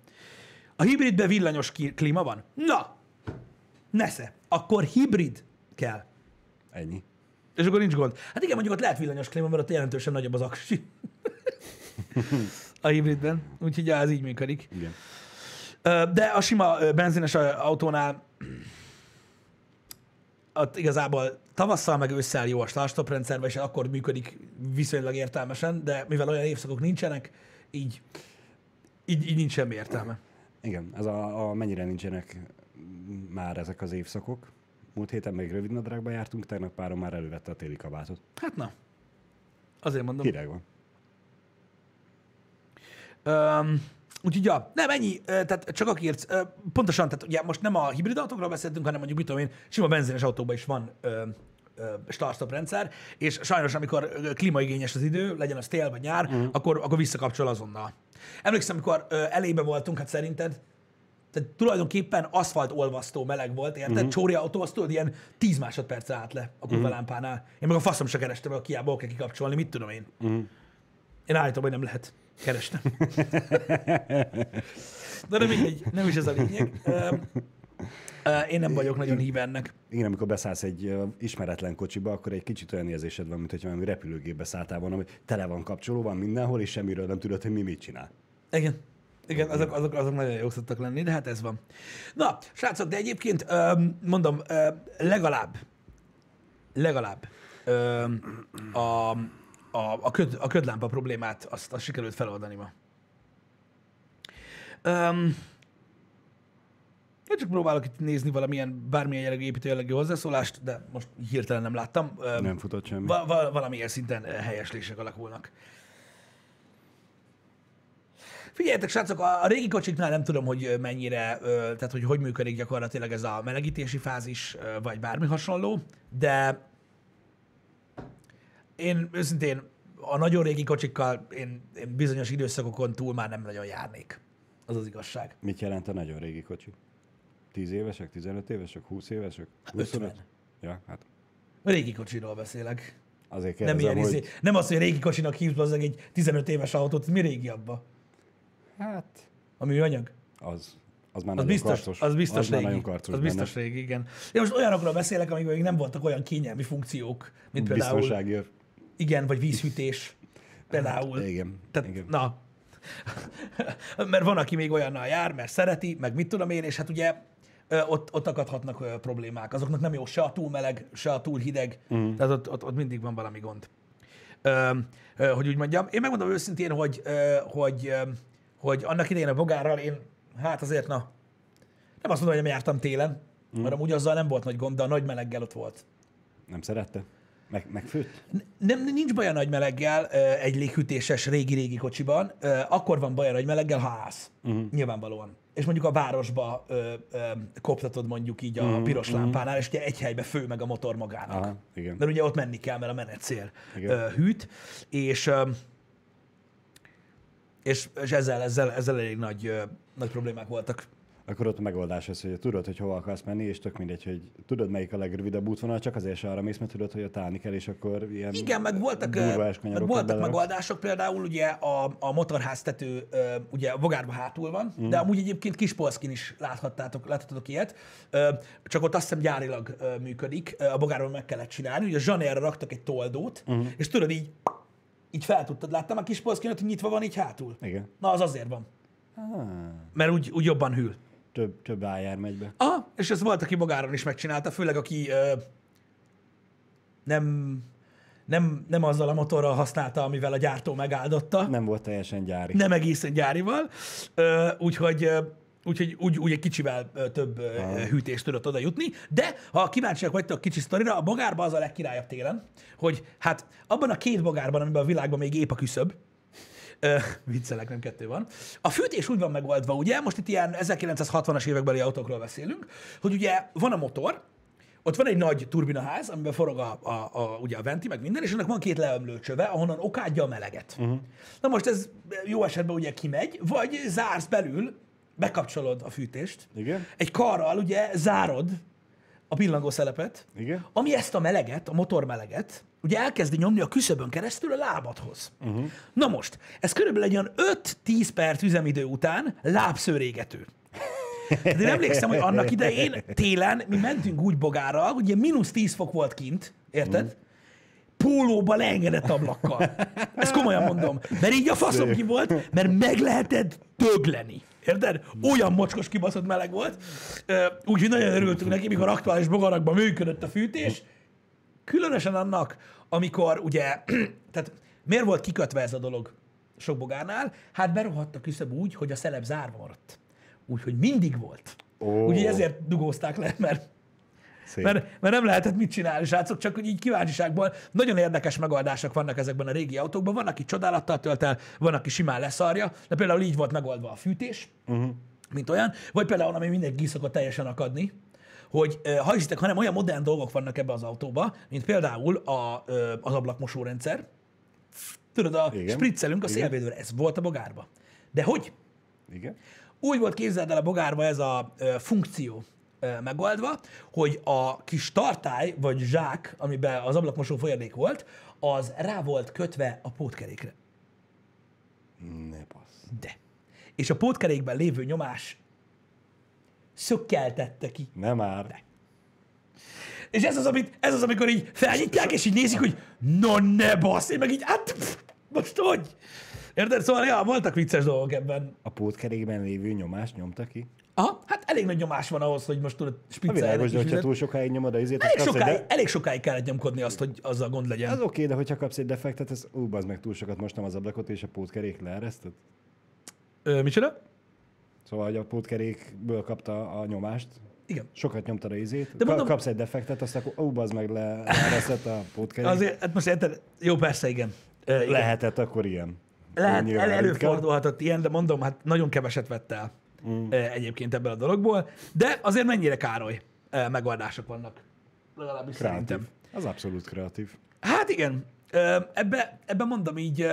A hibridben villanyos klíma van? Na, nesze. Akkor hibrid kell.
Ennyi.
És akkor nincs gond. Hát igen, mondjuk ott lehet villanyos klíma, mert ott jelentősen nagyobb az aksi. a hibridben. Úgyhogy ja, ez így működik.
Igen.
De a sima benzines autónál ott igazából tavasszal meg ősszel jó a start rendszer, és akkor működik viszonylag értelmesen, de mivel olyan évszakok nincsenek, így, így, így nincs semmi értelme.
Igen, ez a, a mennyire nincsenek már ezek az évszakok. Múlt héten még rövid nadrágba jártunk, tegnap párom már elővette a téli kabátot.
Hát na, azért mondom.
Hideg van.
Um, úgyhogy ja, nem ennyi, tehát csak akiért, pontosan, tehát ugye most nem a hibrid autókról beszéltünk, hanem mondjuk mit tudom én, sima benzines autóban is van start-stop rendszer, és sajnos amikor klímaigényes az idő, legyen az tél vagy nyár, uh-huh. akkor, akkor visszakapcsol azonnal. Emlékszem, amikor elébe voltunk, hát szerinted, tehát tulajdonképpen aszfalt olvasztó meleg volt, érted? Uh-huh. Csóri autó, azt tudod, ilyen 10 másodperc állt le a kurva uh-huh. lámpánál. Én meg a faszom se kerestem, hogy kiába kell kikapcsolni, mit tudom én. Uh-huh. Én állítom, hogy nem lehet. Kerestem. De nem mindegy, nem is ez a lényeg. Ö, Én nem vagyok nagyon híve ennek.
Igen, amikor beszállsz egy ismeretlen kocsiba, akkor egy kicsit olyan érzésed van, mint hogyha valami repülőgépbe szálltál volna, hogy tele van kapcsoló, van mindenhol, és semmiről nem tudod, hogy mi mit csinál.
Igen. Igen, azok, azok, azok nagyon jók szoktak lenni, de hát ez van. Na, srácok, de egyébként mondom, legalább, legalább a, a, a, köd, a ködlámpa problémát azt, azt sikerült feloldani ma. Öm, én csak próbálok itt nézni valamilyen, bármilyen jellegű építő jellegű hozzászólást, de most hirtelen nem láttam. Öm,
Nem futott semmi.
Va- va- valamilyen szinten helyeslések alakulnak. Figyeljetek, srácok, a régi kocsiknál nem tudom, hogy mennyire, tehát hogy hogy működik gyakorlatilag ez a melegítési fázis, vagy bármi hasonló, de én őszintén a nagyon régi kocsikkal én, én bizonyos időszakokon túl már nem nagyon járnék. Az az igazság.
Mit jelent a nagyon régi kocsi? 10 évesek, 15 évesek, 20 évesek?
50.
25? Ja, hát
A régi kocsiról beszélek.
azért
Nem,
kérdezem,
ilyen,
hogy...
izé, nem az, hogy régi kocsinak hívsz az egy 15 éves autót, mi régi abba?
Hát,
A műanyag?
az, az már
Az biztos,
karcos.
az biztos
az már
régi.
karcos
az
benne.
biztos régi, igen. Én most olyanokról beszélek, amikor még nem voltak olyan kényelmi funkciók, mint például,
Biztonsági.
Igen, vagy vízhűtés. Például.
Hát, igen,
Tehát,
igen.
na. mert van, aki még olyannal jár, mert szereti, meg mit tudom én, és hát ugye ott, ott akadhatnak problémák. Azoknak nem jó se a túl meleg, se a túl hideg, mm. tehát ott, ott, ott mindig van valami gond. Ö, ö, hogy úgy mondjam. Én megmondom őszintén, hogy, ö, hogy, ö, hogy annak idején a bogárral én, hát azért na, nem azt mondom, hogy nem jártam télen, mm. mert amúgy azzal nem volt nagy gond, de a nagy meleggel ott volt.
Nem szerette? Meg, megfőtt?
Nem, nincs baj a nagy meleggel egy léghűtéses régi-régi kocsiban, akkor van baj a nagy meleggel, ha állsz. Uh-huh. Nyilvánvalóan. És mondjuk a városba ö, ö, koptatod mondjuk így a uh-huh. piros lámpánál, és ugye egy helybe fő meg a motor magának.
Aha, igen.
Mert ugye ott menni kell, mert a menetszél
Igen.
hűt, és, és, és ezzel, ezzel, ezzel elég nagy, nagy problémák voltak.
Akkor ott a megoldás az, hogy tudod, hogy hova akarsz menni, és tök mindegy, hogy tudod, melyik a legrövidebb útvonal, csak azért arra mész, mert tudod, hogy ott állni kell, és akkor ilyen
Igen, meg voltak, meg voltak megoldások, például ugye a, a motorháztető ugye a bogárba hátul van, mm. de amúgy egyébként Kispolszkin is láthattátok, láthattatok ilyet, csak ott azt hiszem gyárilag működik, a bogárban meg kellett csinálni, ugye a zsanerre raktak egy toldót, mm. és tudod így, így fel tudtad, láttam a Kispolszkinot, hogy nyitva van így hátul.
Igen.
Na, az azért van,
Ah,
mert úgy, úgy jobban hűl.
Több, több ájár megy be.
Ah, és ez volt, aki bogáron is megcsinálta, főleg aki ö, nem, nem, nem azzal a motorral használta, amivel a gyártó megáldotta,
Nem volt teljesen gyári.
nem egészen gyárival, Ö, úgyhogy ö, Úgyhogy úgy, úgy egy kicsivel több ö, hűtést tudott oda jutni. De ha kíváncsiak vagytok kicsi sztorira, a bogárba az a legkirályabb télen, hogy hát abban a két bogárban, amiben a világban még épp a küszöb, Ö, viccelek, nem kettő van. A fűtés úgy van megoldva, ugye, most itt ilyen 1960-as évekbeli autókról beszélünk, hogy ugye van a motor, ott van egy nagy turbinaház, amiben forog a, a, a, ugye a venti, meg minden, és ennek van két leömlő csöve, ahonnan okádja a meleget. Uh-huh. Na most ez jó esetben ugye kimegy, vagy zársz belül, bekapcsolod a fűtést,
Igen.
egy karral ugye zárod a pillangó szelepet,
Igen.
ami ezt a meleget, a motormeleget, ugye elkezdi nyomni a küszöbön keresztül a lábadhoz. Uh-huh. Na most, ez körülbelül egy olyan 5-10 perc üzemidő után lábszőrégető. Tehát én emlékszem, hogy annak idején télen mi mentünk úgy bogára, hogy ilyen mínusz 10 fok volt kint, érted? Pólóba leengedett ablakkal. Ezt komolyan mondom. Mert így a faszom ki volt, mert meg lehetett dögleni. Érted? Olyan mocskos kibaszott meleg volt. Úgyhogy nagyon örültünk neki, mikor aktuális bogarakban működött a fűtés. Különösen annak, amikor ugye, tehát miért volt kikötve ez a dolog sok bogárnál? Hát berohadt a küszöb úgy, hogy a szelep zárva maradt. Úgyhogy mindig volt.
Ó.
Úgyhogy ezért dugózták le, mert,
Szép.
mert, mert nem lehetett mit csinálni, srácok, csak hogy így kíváncsiságból nagyon érdekes megoldások vannak ezekben a régi autókban. Van, aki csodálattal tölt el, van, aki simán leszarja, de például így volt megoldva a fűtés, uh-huh. mint olyan, vagy például, ami mindenki szokott teljesen akadni, hogy ha hiszitek, hanem olyan modern dolgok vannak ebbe az autóba, mint például a, az ablakmosó rendszer. Tudod, a
Igen.
spriccelünk a szélvédőre, ez volt a bogárba. De hogy?
Igen.
Úgy volt képzeld el a bogárba ez a ö, funkció ö, megoldva, hogy a kis tartály vagy zsák, amiben az ablakmosó folyadék volt, az rá volt kötve a pótkerékre.
Ne passz.
De. És a pótkerékben lévő nyomás szökkeltette ki.
Nem már.
És ez az, amit, ez az, amikor így felnyitják, és így nézik, hogy no ne bassz, én meg így, hát pff, most hogy? Érted? Szóval, ja, voltak vicces dolgok ebben.
A pótkerékben lévő nyomást nyomta ki?
Aha, hát elég nagy nyomás van ahhoz, hogy most tudod
A
spiccelni.
világos, de
kis
hogyha túl sokáig nyomod a izét,
Elég sokáig,
de...
elég sokáig kellett nyomkodni azt, hogy azzal gond legyen.
Az oké, de hogyha kapsz egy defektet, ez ú, bazd meg túl sokat most nem az ablakot, és a pótkerék leeresztett.
Ö, micsoda?
Szóval, hogy a pótkerékből kapta a nyomást,
Igen.
sokat nyomtad a izét,
De mondom-
kapsz egy defektet, azt akkor ú, bazd meg le, leeresztett a pótkerék.
Azért, hát most érted, jó, persze, igen. Ö, igen.
Lehetett akkor ilyen.
Lehet, el, előfordulhatott ilyen, de mondom, hát nagyon keveset vett el mm. egyébként ebből a dologból, de azért mennyire károly megoldások vannak. Legalábbis
Kreatív.
szerintem.
Az abszolút kreatív.
Hát igen, ebbe, ebbe mondom így,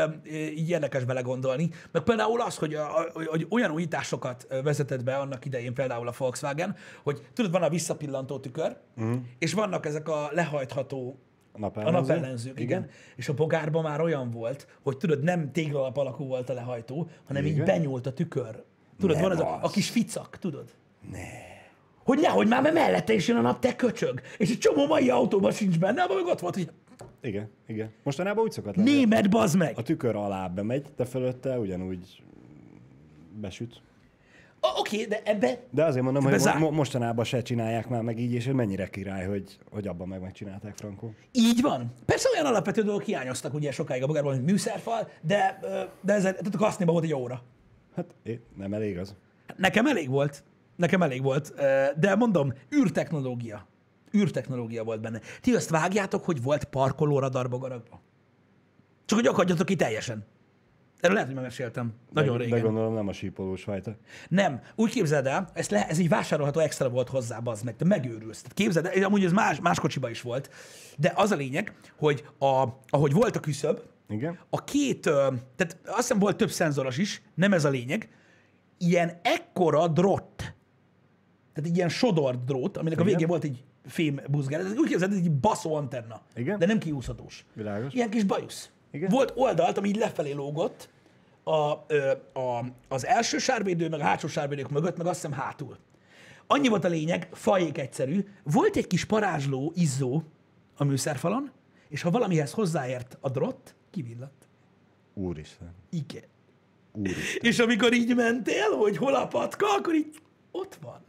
így érdekes belegondolni, meg például az, hogy, a, hogy- olyan újításokat vezetett be annak idején például a Volkswagen, hogy tudod, van a visszapillantó tükör, uh-huh. és vannak ezek a lehajtható
A
a
napellenző.
napellenzők, igen. igen. És a bogárban már olyan volt, hogy tudod, nem téglalap alakú volt a lehajtó, hanem igen. így benyúlt a tükör. Tudod,
Ne
van ez a, a kis ficak, tudod? Ne. Hogy nehogy már, mert mellette is jön a nap, te köcsög. És egy csomó mai autóban sincs benne, meg ott volt, hogy
Igen, igen. Mostanában úgy szokott lenni.
német, bazd meg.
A tükör alá bemegy, de fölötte ugyanúgy besüt.
Oké, de ebbe
De azért mondom, hogy
zár-
mo- mostanában se csinálják már meg így, és mennyire király, hogy, hogy abban meg megcsinálták, Frankó.
így van. Persze olyan alapvető dolgok hiányoztak ugye sokáig a bogárban, hogy műszerfal, de, de ez, tehát a kaszniban volt egy óra.
Hát é, nem elég az.
Nekem elég volt. Nekem elég volt. De mondom, űrtechnológia. Űrtechnológia volt benne. Ti azt vágjátok, hogy volt parkoló radar bogarakban? Csak hogy akadjatok ki teljesen. Erről lehet, hogy már meséltem. Nagyon
de,
régen.
De gondolom nem a sípolós fajta.
Nem. Úgy képzeld el, ez, le, ez így vásárolható extra volt hozzá, az meg. Te megőrülsz. Tehát képzeld el, amúgy ez más, más kocsiba is volt. De az a lényeg, hogy a, ahogy volt a küszöb,
Igen?
a két, tehát azt hiszem volt több szenzoros is, nem ez a lényeg, ilyen ekkora drót, tehát egy ilyen sodort drót, aminek a
Igen.
végén volt egy fém buzgár, ez úgy képzeld, egy baszó antenna,
Igen.
de nem kiúszhatós.
Világos.
Ilyen kis bajusz.
Igen.
Volt oldalt, ami így lefelé lógott, a, ö, a, az első sárvédő, meg a hátsó sárvédők mögött, meg azt hiszem hátul. Annyi volt a lényeg, fajék egyszerű, volt egy kis parázsló, izzó a műszerfalon, és ha valamihez hozzáért a drott, kivillant.
Úristen.
Igen.
Úristen.
És amikor így mentél, hogy hol a patka, akkor így ott van.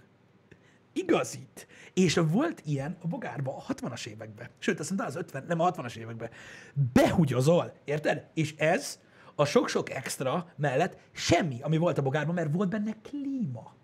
Igazít. És volt ilyen a bogárba a 60-as években. Sőt, azt mondta az 50, nem a 60-as években. Behugyozol, érted? És ez a sok-sok extra mellett semmi, ami volt a bogárban, mert volt benne klíma.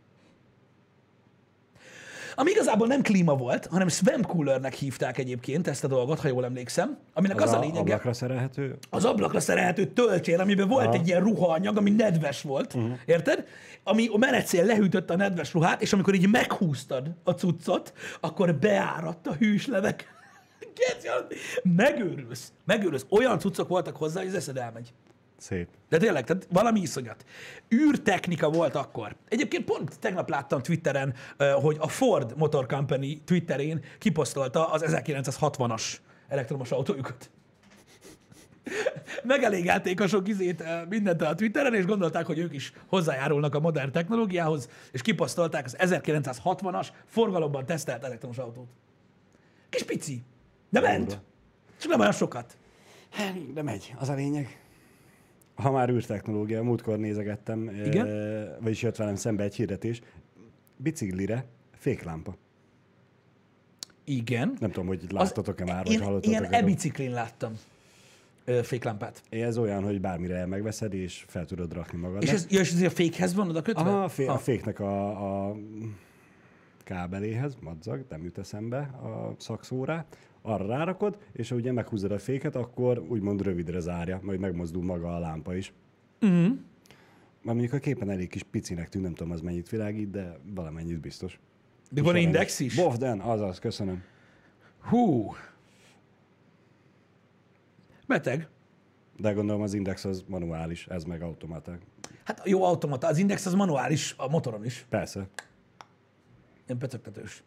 Ami igazából nem klíma volt, hanem swim coolernek hívták egyébként ezt a dolgot, ha jól emlékszem, aminek az, az a, a lényege,
ablakra szerelhető.
az ablakra szerelhető töltsér, amiben volt
Aha.
egy ilyen ruhaanyag, ami nedves volt, uh-huh. érted? Ami a menetszél lehűtötte a nedves ruhát, és amikor így meghúztad a cuccot, akkor beáradt a hűslevek. Geci, Megőrülsz. Megőrülsz. Olyan cuccok voltak hozzá, hogy az eszed elmegy.
Szép.
De tényleg, tehát valami iszonyat. űrtechnika volt akkor. Egyébként pont tegnap láttam Twitteren, hogy a Ford Motor Company Twitterén kiposztolta az 1960-as elektromos autójukat. Megelégelték a sok izét mindent a Twitteren, és gondolták, hogy ők is hozzájárulnak a modern technológiához, és kiposztolták az 1960-as forgalomban tesztelt elektromos autót. Kis pici, de ment. Csak nem olyan sokat.
Hát, De megy, az a lényeg. Ha már űrtechnológia, múltkor nézegettem,
Igen?
E, vagyis jött velem szembe egy hirdetés, biciklire féklámpa.
Igen.
Nem tudom, hogy láttatok-e már, vagy
Én
hallottatok
ilyen e-biciklin láttam féklámpát.
Ez olyan, hogy bármire megveszed, és fel tudod rakni magad.
És ez, ja, és ez a fékhez van oda kötve?
Aha, a, fé-
Ha.
a féknek a, a kábeléhez, madzag, nem jut eszembe a szakszórá, arra rárakod, és ha ugye meghúzod a féket, akkor úgymond rövidre zárja, majd megmozdul maga a lámpa is.
Mhm.
Már mondjuk a képen elég kis picinek tűn, nem tudom az mennyit világít, de valamennyit biztos.
De van index is?
Bofden, azaz, köszönöm.
Hú. Beteg.
De gondolom az index az manuális, ez meg automata.
Hát jó automata. Az index az manuális a motoron is.
Persze.
Ilyen pöcögtetős.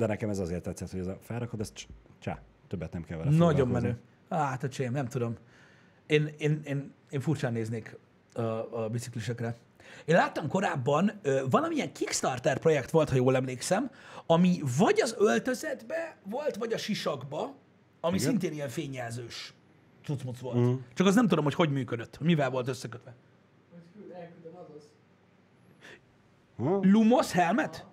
De nekem ez azért tetszett, hogy ez a felrakod, ez cs- csá, többet nem kell vele
Nagyon menő. Hát, a csém, nem tudom. Én, én, én, én furcsán néznék a, a biciklisekre. Én láttam korábban, ö, valamilyen Kickstarter projekt volt, ha jól emlékszem, ami vagy az öltözetbe volt, vagy a sisakba, ami
Igen.
szintén ilyen fényjelzős cucmuc volt. Mm. Csak az nem tudom, hogy hogy működött, mivel volt összekötve.
Elküldöm.
Ha?
Lumos helmet?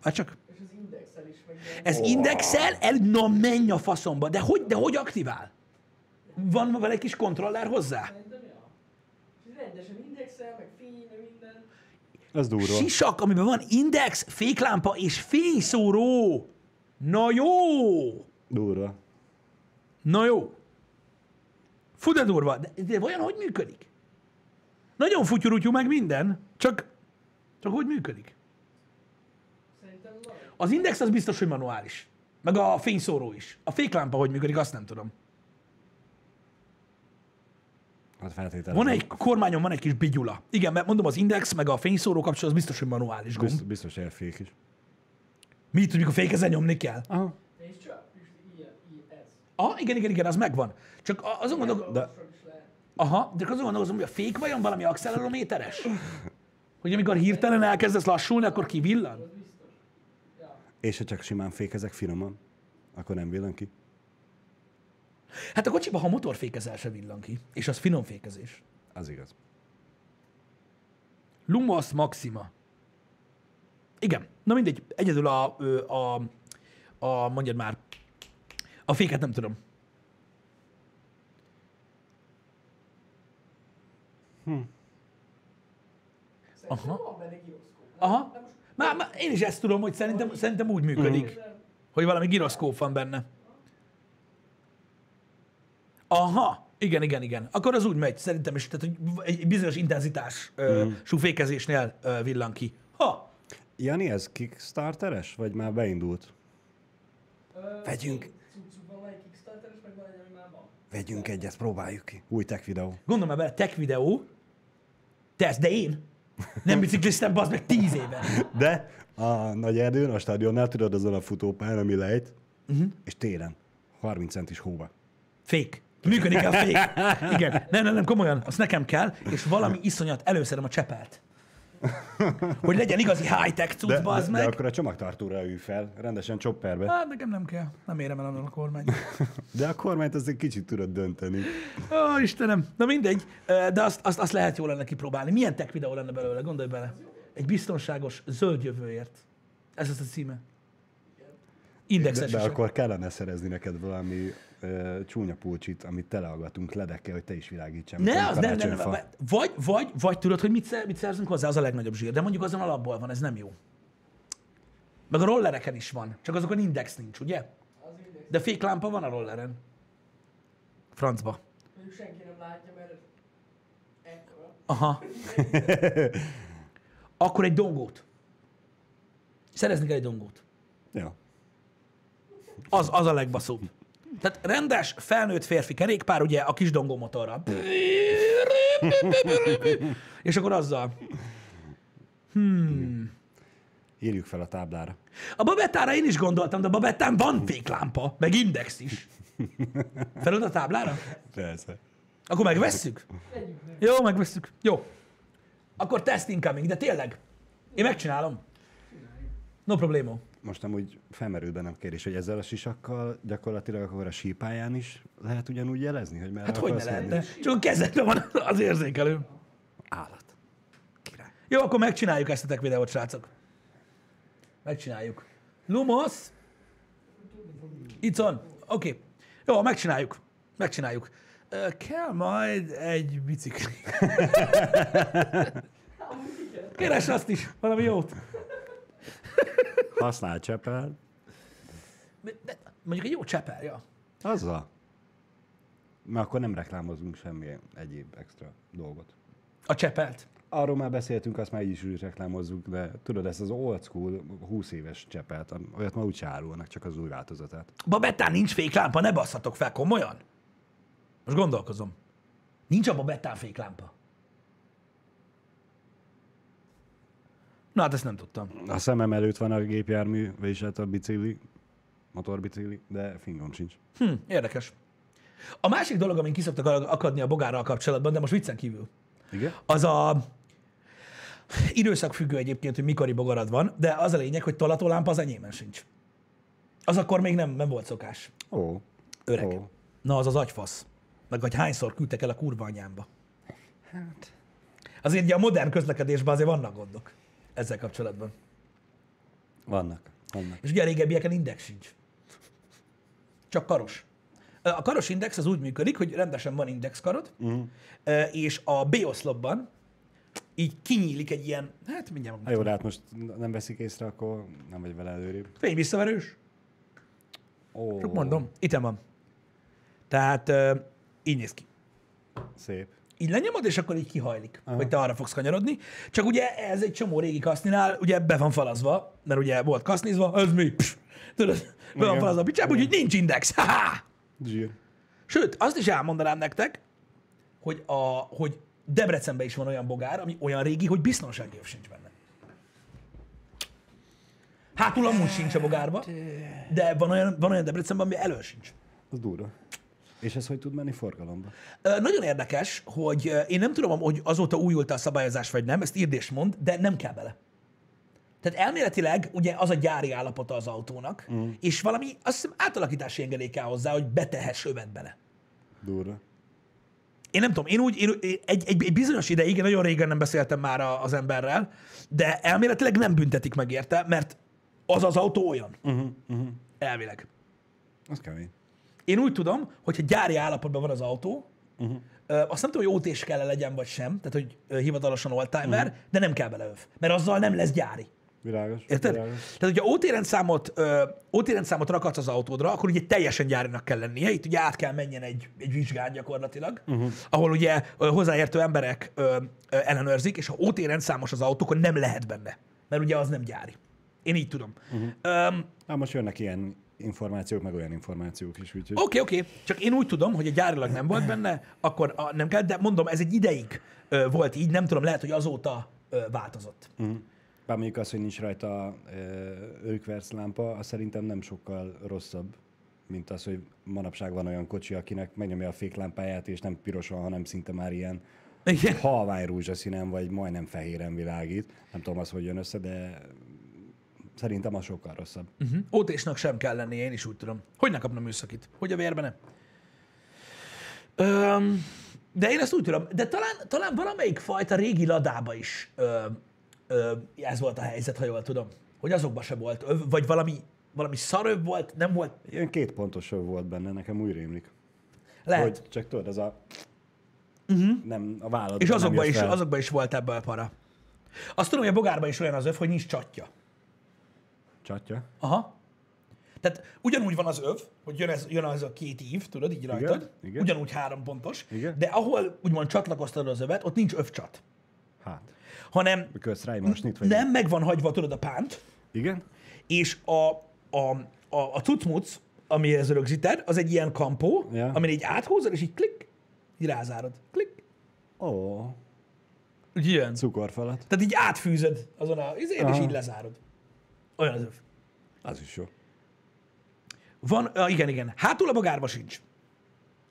Hát csak.
És az indexel is meg. ilyen-
Ez indexel, el, na menj a faszomba, de hogy, de hogy aktivál? Van vele egy kis kontroller hozzá?
Rendesen indexel, meg fény, minden.
Ez durva.
Sisak, amiben van index, féklámpa és fényszóró. Na jó!
Durva.
Na jó. Fú, de durva. De, de vajon hogy működik? Nagyon futyurutyú meg minden, csak, csak hogy működik? Az index az biztos, hogy manuális. Meg a fényszóró is. A féklámpa hogy működik, azt nem tudom.
Hát feltételezem.
Van egy kormányon van egy kis bigyula. Igen, mert mondom, az index meg a fényszóró kapcsolat az biztos, hogy manuális gomb.
Biztos, biztos elfék is.
Mi tudjuk, a fékezen nyomni kell.
Aha.
Ah, igen, igen, igen, az megvan. Csak azon gondolkozom,
De-
aha, de azon gondolkozom, hogy a fék vajon valami accelerométeres? Hogy amikor hirtelen elkezdesz lassulni, akkor kivillan?
És ha csak simán fékezek finoman, akkor nem villan ki.
Hát a kocsiba, ha motorfékezel, se villan ki. És az finom fékezés.
Az igaz.
Lumos Maxima. Igen. Na mindegy, egyedül a, ö, a, a mondjad már, a féket nem tudom.
Benne gyroszkóp.
Aha. Már, már én is ezt tudom, hogy szerintem, szerintem úgy működik, hogy valami giroszkóp van benne. Aha, igen, igen, igen. Akkor az úgy megy, szerintem is, tehát hogy egy bizonyos intenzitású mm. fékezésnél ö, villan ki. Ha,
Jani, ez Kickstarteres, vagy már beindult?
Ö,
Vegyünk.
két Cuccuk van, van egy Kickstarter, és meg van egy, ami már van.
Vegyünk egyet, próbáljuk ki. Új tech videó.
gondolom már bele, tech videó, tesz, de én nem bicikliztem, bazd meg tíz éve.
De a nagy erdőn, a stadionnál, tudod, azon a futópályán, ami lejt, uh-huh. és télen, 30 centis hóba.
Fék. Működik a fék. Igen. Nem, nem, nem, komolyan, azt nekem kell, és valami iszonyat előszedem a csepelt. Hogy legyen igazi high-tech cucc,
De,
bazd
de, de
meg.
akkor a csomagtartóra ülj fel, rendesen chopperbe.
Hát nekem nem kell. Nem érem el annak a kormány.
De a kormányt egy kicsit tudod dönteni.
Ó, Istenem. Na mindegy, de azt, azt, azt lehet jól lenne kipróbálni. Milyen tech videó lenne belőle, gondolj bele. Egy biztonságos zöld jövőért. Ez az a címe.
De,
Indexes
de
is.
akkor kellene szerezni neked valami ö, csúnya pulcsit, amit teleagatunk ledekkel, hogy te is világítsál. mint
Ne, az nem, nem, nem,
karácsonyfa.
vagy, vagy, vagy tudod, hogy mit, szer, mit szerzünk hozzá, az a legnagyobb zsír, de mondjuk azon alapból van, ez nem jó. Meg a rollereken is van, csak azokon index nincs, ugye?
Az index.
De féklámpa van a rolleren. Francba.
Mondjuk senki nem látja, mert ekkora.
Aha. Akkor egy dongót. Szerezni kell egy dongót.
Ja.
Az, az a legbaszóbb. Tehát rendes, felnőtt férfi kerékpár, ugye a kis dongó motorra. És akkor azzal.
Írjuk fel a táblára.
A babettára én is gondoltam, de a babettán van féklámpa, meg index is. Felad a táblára?
Persze.
Akkor megvesszük? Jó, megvesszük. Jó. Akkor test incoming, de tényleg. Én megcsinálom. No problémo.
Most amúgy felmerül bennem kérdés, hogy ezzel a sisakkal gyakorlatilag akkor a sípáján is lehet ugyanúgy jelezni, hogy merre
Hát hogy ne lehetne? Csak a kezedben van az érzékelő.
Állat.
Király. Jó, akkor megcsináljuk ezt a tech videót, srácok. Megcsináljuk. Lumos. Itt van. Oké. Okay. Jó, megcsináljuk. Megcsináljuk. Ö, kell majd egy bicikli. Keres azt is, valami jót.
Használ csepel.
De mondjuk egy jó csepel, ja.
Azzal. Mert akkor nem reklámozunk semmi egyéb extra dolgot.
A csepelt.
Arról már beszéltünk, azt már így is úgy reklámozzuk, de tudod, ezt az old school 20 éves csepelt, olyat ma úgy árulnak, csak az új változatát.
Babettán nincs féklámpa, ne basszatok fel, komolyan? Most gondolkozom. Nincs a Babettán féklámpa. Na hát ezt nem tudtam.
A szemem előtt van a gépjármű, vagyis hát a bicikli, motorbicikli, de fingom sincs.
Hm, érdekes. A másik dolog, amin kiszoktak akadni a bogárral kapcsolatban, de most viccen kívül,
Igen?
az a időszakfüggő egyébként, hogy mikori bogarad van, de az a lényeg, hogy tolatólámpa az enyémen sincs. Az akkor még nem, nem volt szokás.
Ó.
Öreg.
Ó.
Na, az az agyfasz. Meg hogy hányszor küldtek el a kurva anyámba.
Hát.
Azért ugye a modern közlekedésben azért vannak gondok ezzel kapcsolatban.
Vannak. Vannak.
És ugye a régebbieken index sincs. Csak karos. A karos index az úgy működik, hogy rendesen van indexkarod, uh-huh. és a B oszlopban így kinyílik egy ilyen, hát mindjárt
Ha jó, de hát most nem veszik észre, akkor nem vagy vele előrébb.
Fény visszaverős.
Ó,
Csak mondom, itt van. Tehát ö, így néz ki.
Szép.
Így lenyomod, és akkor így kihajlik, Aha. hogy te arra fogsz kanyarodni. Csak ugye ez egy csomó régi kaszninál, ugye be van falazva, mert ugye volt kasznizva, ez mi? Pff, tudod, be van falazva a picsába, úgyhogy nincs index. Ha-ha!
Zsír.
Sőt, azt is elmondanám nektek, hogy, a, hogy Debrecenben is van olyan bogár, ami olyan régi, hogy biztonsági öv sincs benne. Hátul amúgy sincs a bogárba, de van olyan, van olyan Debrecenben, ami elől sincs.
Az durva. És ez hogy tud menni forgalomba?
Nagyon érdekes, hogy én nem tudom, hogy azóta újult a szabályozás, vagy nem, ezt írd és mond, de nem kell bele. Tehát elméletileg ugye az a gyári állapota az autónak, mm. és valami, azt hiszem átalakítási engedély kell hozzá, hogy betehess övet bele.
Durva.
Én nem tudom, én úgy, én, egy, egy, egy bizonyos ideig, én nagyon régen nem beszéltem már az emberrel, de elméletileg nem büntetik meg érte, mert az az autó olyan.
Uh-huh, uh-huh.
Elvileg.
Az kemény.
Én úgy tudom, hogy ha gyári állapotban van az autó, uh-huh. azt nem tudom, hogy OT-s kell legyen vagy sem, tehát hogy hivatalosan oldtimer, uh-huh. de nem kell bele öv, mert azzal nem lesz gyári.
Világos.
Érted?
Világos.
Tehát, hogyha OT rendszámot, OT rendszámot rakatsz az autódra, akkor ugye teljesen gyárinak kell lennie. Itt ugye át kell menjen egy, egy vizsgán gyakorlatilag, uh-huh. ahol ugye hozzáértő emberek ö, ö, ellenőrzik, és ha OT rendszámos az autó, akkor nem lehet benne. Mert ugye az nem gyári. Én így tudom. Uh-huh. Um,
Hát most jönnek ilyen információk, meg olyan információk is.
Oké, oké. Csak én úgy tudom, hogy a gyárilag nem volt benne, akkor a, nem kell, de mondom, ez egy ideig ö, volt így, nem tudom, lehet, hogy azóta ö, változott.
Uh-huh. Bár mondjuk az, hogy nincs rajta őkverc lámpa, az szerintem nem sokkal rosszabb, mint az, hogy manapság van olyan kocsi, akinek megnyomja a féklámpáját, és nem piros van, hanem szinte már ilyen
Igen.
halvány rózsaszínen, vagy majdnem fehéren világít. Nem tudom az, hogy jön össze, de szerintem az sokkal rosszabb.
Uh-huh. OT-snak sem kell lennie, én is úgy tudom. Hogy ne kapna műszakit? Hogy a vérbe ne? Öm, de én ezt úgy tudom, de talán, talán valamelyik fajta régi ladába is ö, ö, ez volt a helyzet, ha jól tudom. Hogy azokban se volt öv, vagy valami, valami szaröv volt, nem volt,
Ilyen két pontos öv volt benne, nekem úgy rémlik.
lehet.
Hogy csak tudod, ez a... Uh-huh. Nem, a vállad.
És azokban is, azokban is volt ebből a para. Azt tudom, hogy a bogárban is olyan az öv, hogy nincs csatja.
Csatja.
Aha. Tehát ugyanúgy van az öv, hogy jön, ez, jön az a két ív, tudod, így rajtad.
igen.
Ugyanúgy három pontos.
Igen.
De ahol úgymond csatlakoztad az övet, ott nincs övcsat.
Hát.
Hanem
vagy...
nem meg van hagyva, tudod, a pánt,
Igen?
és a, a, a, a cucmuc, amihez rögzíted, az egy ilyen kampó,
Ja.
amin így áthúzod, és így klik, így rázárod. Klik.
Ó,
Úgy jön.
cukorfalat.
Tehát így átfűzöd azon a izén, és így lezárod. Olyan az öv.
Az is jó.
Van, igen, igen. Hátul a bogárba sincs.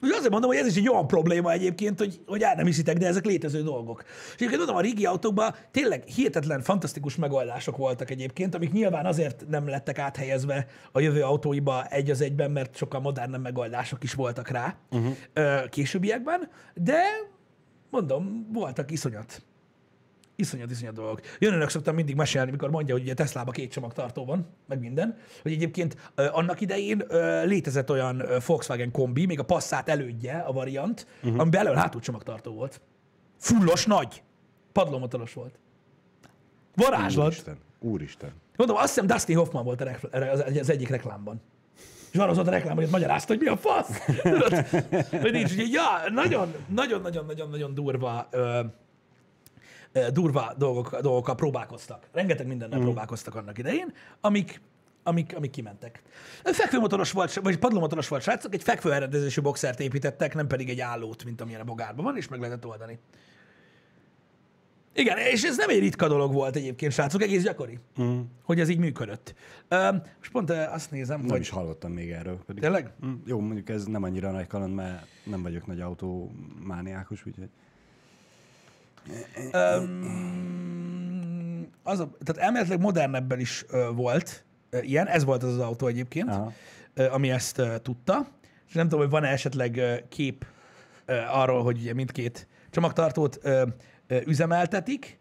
Úgy azért mondom, hogy ez is egy olyan probléma egyébként, hogy, hogy el nem hiszitek, de ezek létező dolgok. És egyébként mondom, a régi autókban tényleg hihetetlen, fantasztikus megoldások voltak egyébként, amik nyilván azért nem lettek áthelyezve a jövő autóiba egy az egyben, mert sokkal modernebb megoldások is voltak rá uh-huh. későbbiekben, de mondom, voltak iszonyat. Iszonyat, iszonyat dolgok. Jönőnek szoktam mindig mesélni, mikor mondja, hogy ugye Teslába két csomagtartó van, meg minden, hogy egyébként annak idején létezett olyan Volkswagen kombi, még a Passat elődje, a variant, uh-huh. amiben elől hátul csomagtartó volt. Fullos nagy. Padlómotoros volt. Varázslat.
Úristen. Úristen.
Mondom, azt hiszem Dusty Hoffman volt az, egyik reklámban. És van az ott a reklám, hogy magyarázta, hogy mi a fasz. Tudod? Hogy nincs, úgyhogy ja, nagyon, nagyon, nagyon, nagyon, nagyon durva, ö, durva dolgok, dolgokkal próbálkoztak. Rengeteg mindennel mm. próbálkoztak annak idején, amik, amik, amik kimentek. Fekvőmotoros volt, vagy padlómotoros volt, srácok, egy fekvőeredezésű boxert építettek, nem pedig egy állót, mint amilyen a bogárban van, és meg lehetett oldani. Igen, és ez nem egy ritka dolog volt egyébként, srácok, egész gyakori, mm. hogy ez így működött. Most pont azt nézem,
Nem
hogy...
is hallottam még erről. Pedig.
Tényleg?
Mm, Jó, mondjuk ez nem annyira nagy kaland, mert nem vagyok nagy autómániákus, úgyhogy...
Öm, az a, tehát elméletileg modernebben is volt ilyen, ez volt az az autó egyébként,
Aha.
ami ezt tudta, és nem tudom, hogy van-e esetleg kép arról, hogy ugye mindkét csomagtartót ö, ö, üzemeltetik.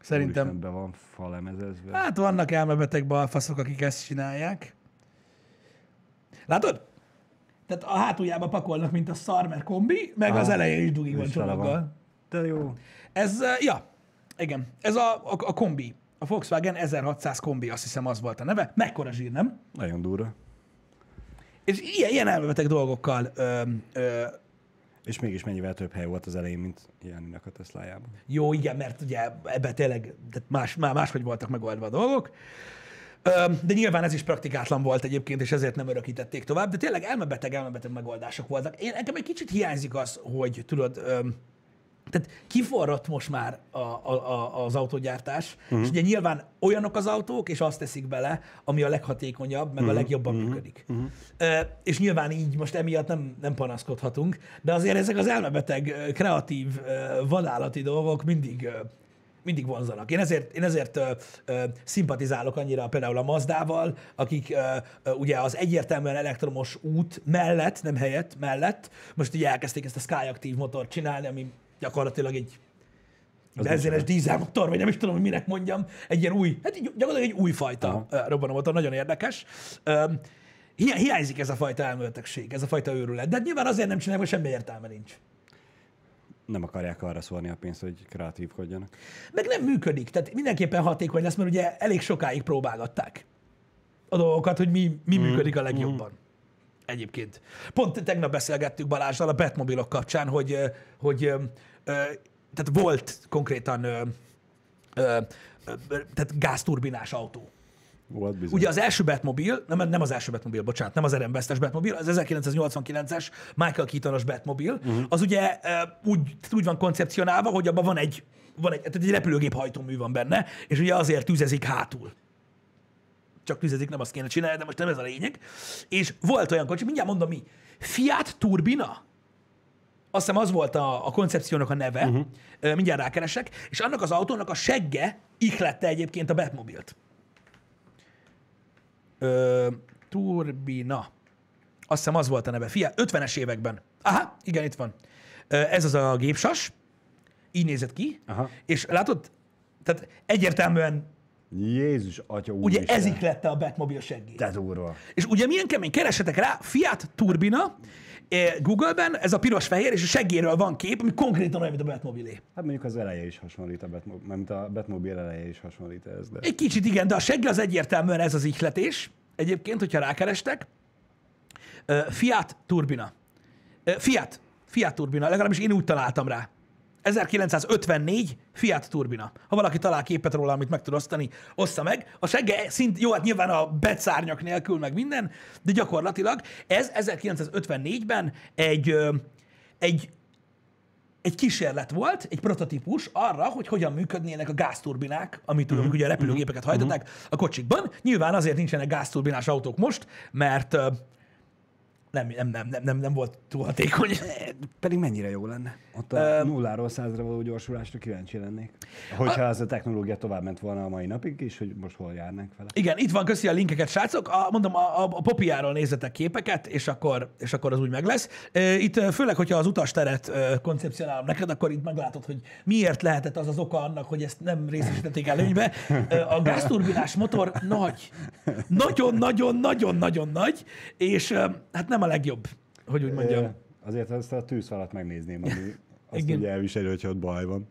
Szerintem,
Úristen, van falemezezve.
hát vannak elmebeteg balfaszok, akik ezt csinálják. Látod? Tehát a hátuljába pakolnak, mint a szar, mert kombi, meg az
Aha.
elején is dugig van csomaggal.
De jó.
Ez, eh, ja, igen. Ez a, a, a kombi. A Volkswagen 1600 kombi, azt hiszem az volt a neve. Mekkora zsír, nem?
Nagyon durva.
És ilyen, ilyen elmebeteg dolgokkal ö, ö,
És mégis mennyivel több hely volt az elején, mint Jáninak a Teslájában.
jó, igen, mert ugye ebben tényleg tehát más, má- máshogy voltak megoldva a dolgok. De nyilván ez is praktikátlan volt egyébként, és ezért nem örökítették tovább, de tényleg elmebeteg, elmebeteg megoldások voltak. Én nekem egy kicsit hiányzik az, hogy tudod, tehát kiforrott most már a, a, a, az autógyártás, uh-huh. és ugye nyilván olyanok az autók, és azt teszik bele, ami a leghatékonyabb, meg uh-huh. a legjobban uh-huh. működik. Uh-huh. Uh, és nyilván így most emiatt nem, nem panaszkodhatunk, de azért ezek az elmebeteg, kreatív, vadállati dolgok mindig mindig vonzanak. Én ezért, én ezért ö, ö, szimpatizálok annyira például a Mazdával, akik ö, ö, ugye az egyértelműen elektromos út mellett, nem helyett, mellett, most ugye elkezdték ezt a Skyactiv motort csinálni, ami gyakorlatilag egy benzines dízelmotor, vagy nem is tudom, hogy minek mondjam, egy ilyen új, hát gyakorlatilag egy új fajta ö, robbanómotor, nagyon érdekes. Ö, hi- hiányzik ez a fajta elméletikség, ez a fajta őrület. De hát nyilván azért nem csinálják, mert semmi értelme nincs.
Nem akarják arra szórni a pénzt, hogy kreatívkodjanak.
meg nem működik. Tehát mindenképpen hatékony lesz, mert ugye elég sokáig próbálgatták a dolgokat, hogy mi, mi mm. működik a legjobban. Egyébként. Pont tegnap beszélgettük Balázsral a Batmobilok kapcsán, hogy, hogy tehát volt konkrétan tehát gázturbinás autó.
Volt bizony.
Ugye az első Batmobil, nem, nem az első Batmobil, bocsánat, nem az Eren Bestes Batmobil, az 1989-es Michael Keatonos Batmobil, uh-huh. az ugye uh, úgy, úgy van koncepcionálva, hogy abban van egy, van egy, tehát egy repülőgép hajtómű van benne, és ugye azért tüzezik hátul. Csak tüzezik, nem azt kéne csinálni, de most nem ez a lényeg. És volt olyan kocsi, mindjárt mondom mi, Fiat Turbina, azt hiszem az volt a, a koncepciónak a neve, uh-huh. mindjárt rákeresek, és annak az autónak a segge ihlette egyébként a Batmobilt. Ö, turbina. Azt hiszem az volt a neve. Fia, 50-es években. Aha, igen, itt van. Ö, ez az a gépsas, így nézett ki,
Aha.
és látod, tehát egyértelműen
Jézus, atya úr
ugye ezik lett a Batmobil seggé.
De durva.
És ugye milyen kemény, keresetek rá, Fiat Turbina, Google-ben, ez a piros-fehér, és a seggéről van kép, ami konkrétan olyan, mint a Batmobilé.
Hát mondjuk az eleje is hasonlít a Batmobile, mert a Batmobile eleje is hasonlít ez, de...
Egy kicsit igen, de a segge az egyértelműen ez az ihletés. Egyébként, hogyha rákerestek. Fiat Turbina. Fiat. Fiat Turbina. Legalábbis én úgy találtam rá. 1954 Fiat Turbina. Ha valaki talál képet róla, amit meg tud osztani, ossza meg. A segge szint, jó, hát nyilván a becárnyak nélkül, meg minden, de gyakorlatilag ez 1954-ben egy, egy egy kísérlet volt, egy prototípus arra, hogy hogyan működnének a gázturbinák, amit uh-huh. ugye a repülőgépeket hajtották a kocsikban. Nyilván azért nincsenek gázturbinás autók most, mert nem, nem, nem, nem, nem, nem volt túl hatékony.
Pedig mennyire jó lenne? Ott a nulláról százra való gyorsulásra kíváncsi lennék. Hogyha ez a technológia tovább ment volna a mai napig is, hogy most hol járnánk vele.
Igen, itt van, köszi a linkeket, srácok. A, mondom, a, a, a Popiáról nézzetek képeket, és akkor, és akkor az úgy meg lesz. Itt főleg, hogyha az utasteret koncepcionálom neked, akkor itt meglátod, hogy miért lehetett az az oka annak, hogy ezt nem részesítették előnybe. A gázturbinás motor nagy. Nagyon-nagyon-nagyon-nagyon nagy, és hát nem a legjobb, hogy úgy mondjam.
Azért azt a tűzfalat megnézném, ami azt
Igen.
ugye elviseli, hogyha ott baj van.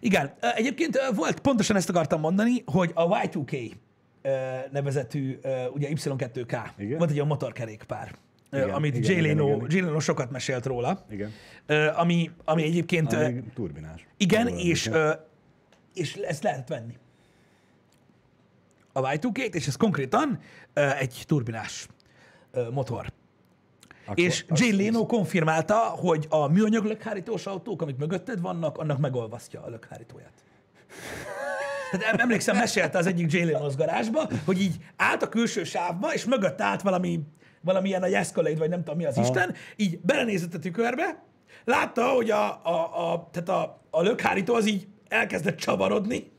Igen, egyébként volt, pontosan ezt akartam mondani, hogy a Y2K ö, nevezetű, ugye Y2K,
Igen.
volt egy olyan motorkerékpár,
Igen,
amit
igen,
Jay Leno,
igen.
Jay Leno sokat mesélt róla,
Igen.
ami, ami egyébként,
Ami turbinás.
igen, és, és ezt lehetett venni. A Y2K-t, és ez konkrétan egy turbinás motor.
Akkor
És Jay Leno konfirmálta, hogy a műanyag lökhárítós autók, amik mögötted vannak, annak megolvasztja a lökhárítóját. Tehát em- emlékszem, mesélte az egyik Jay Leno garázsba, hogy így állt a külső sávba, és mögött állt valami, valamilyen a Escalade, vagy nem tudom mi az Isten, így belenézett a tükörbe, látta, hogy a, a, a, tehát a, a lökhárító az így elkezdett csavarodni,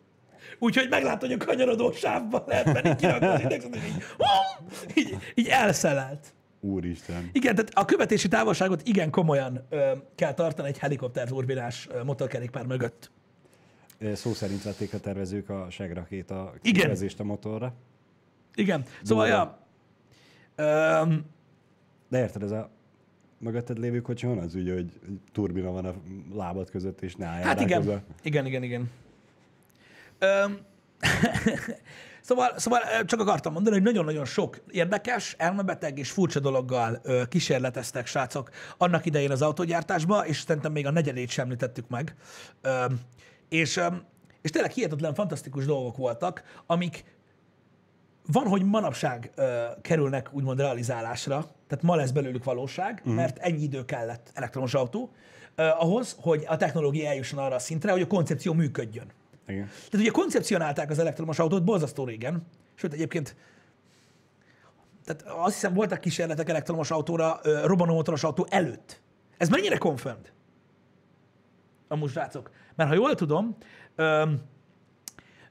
úgyhogy meglátta, hogy a kanyarodó sávban lehet menni, kirakta az indexet, és így, így, így elszelelt.
Úristen.
Igen, tehát a követési távolságot igen komolyan ö, kell tartani egy helikopter turbinás ö, motorkerékpár mögött.
Ö, Szó szerint vették a tervezők a segrakéta
Igen.
kifejezést a motorra.
Igen, szóval, ja, öm,
De érted, ez a mögötted lévő kocsi van az ugye, hogy turbina van a lábad között, és ne álljál
hát igen,
közben.
igen, igen, igen. Öm, szóval, szóval csak akartam mondani, hogy nagyon-nagyon sok érdekes, elmebeteg és furcsa dologgal ö, kísérleteztek srácok annak idején az autógyártásba, és szerintem még a negyedét sem említettük meg. Öm, és, öm, és tényleg hihetetlen, fantasztikus dolgok voltak, amik van, hogy manapság ö, kerülnek úgymond realizálásra, tehát ma lesz belőlük valóság, uh-huh. mert ennyi idő kellett elektromos autó, ö, ahhoz, hogy a technológia eljusson arra a szintre, hogy a koncepció működjön.
Igen.
Tehát ugye koncepcionálták az elektromos autót borzasztó régen, sőt egyébként tehát azt hiszem voltak kísérletek elektromos autóra, robbanómotoros autó előtt. Ez mennyire confirmed? Amúgy srácok. Mert ha jól tudom, öm,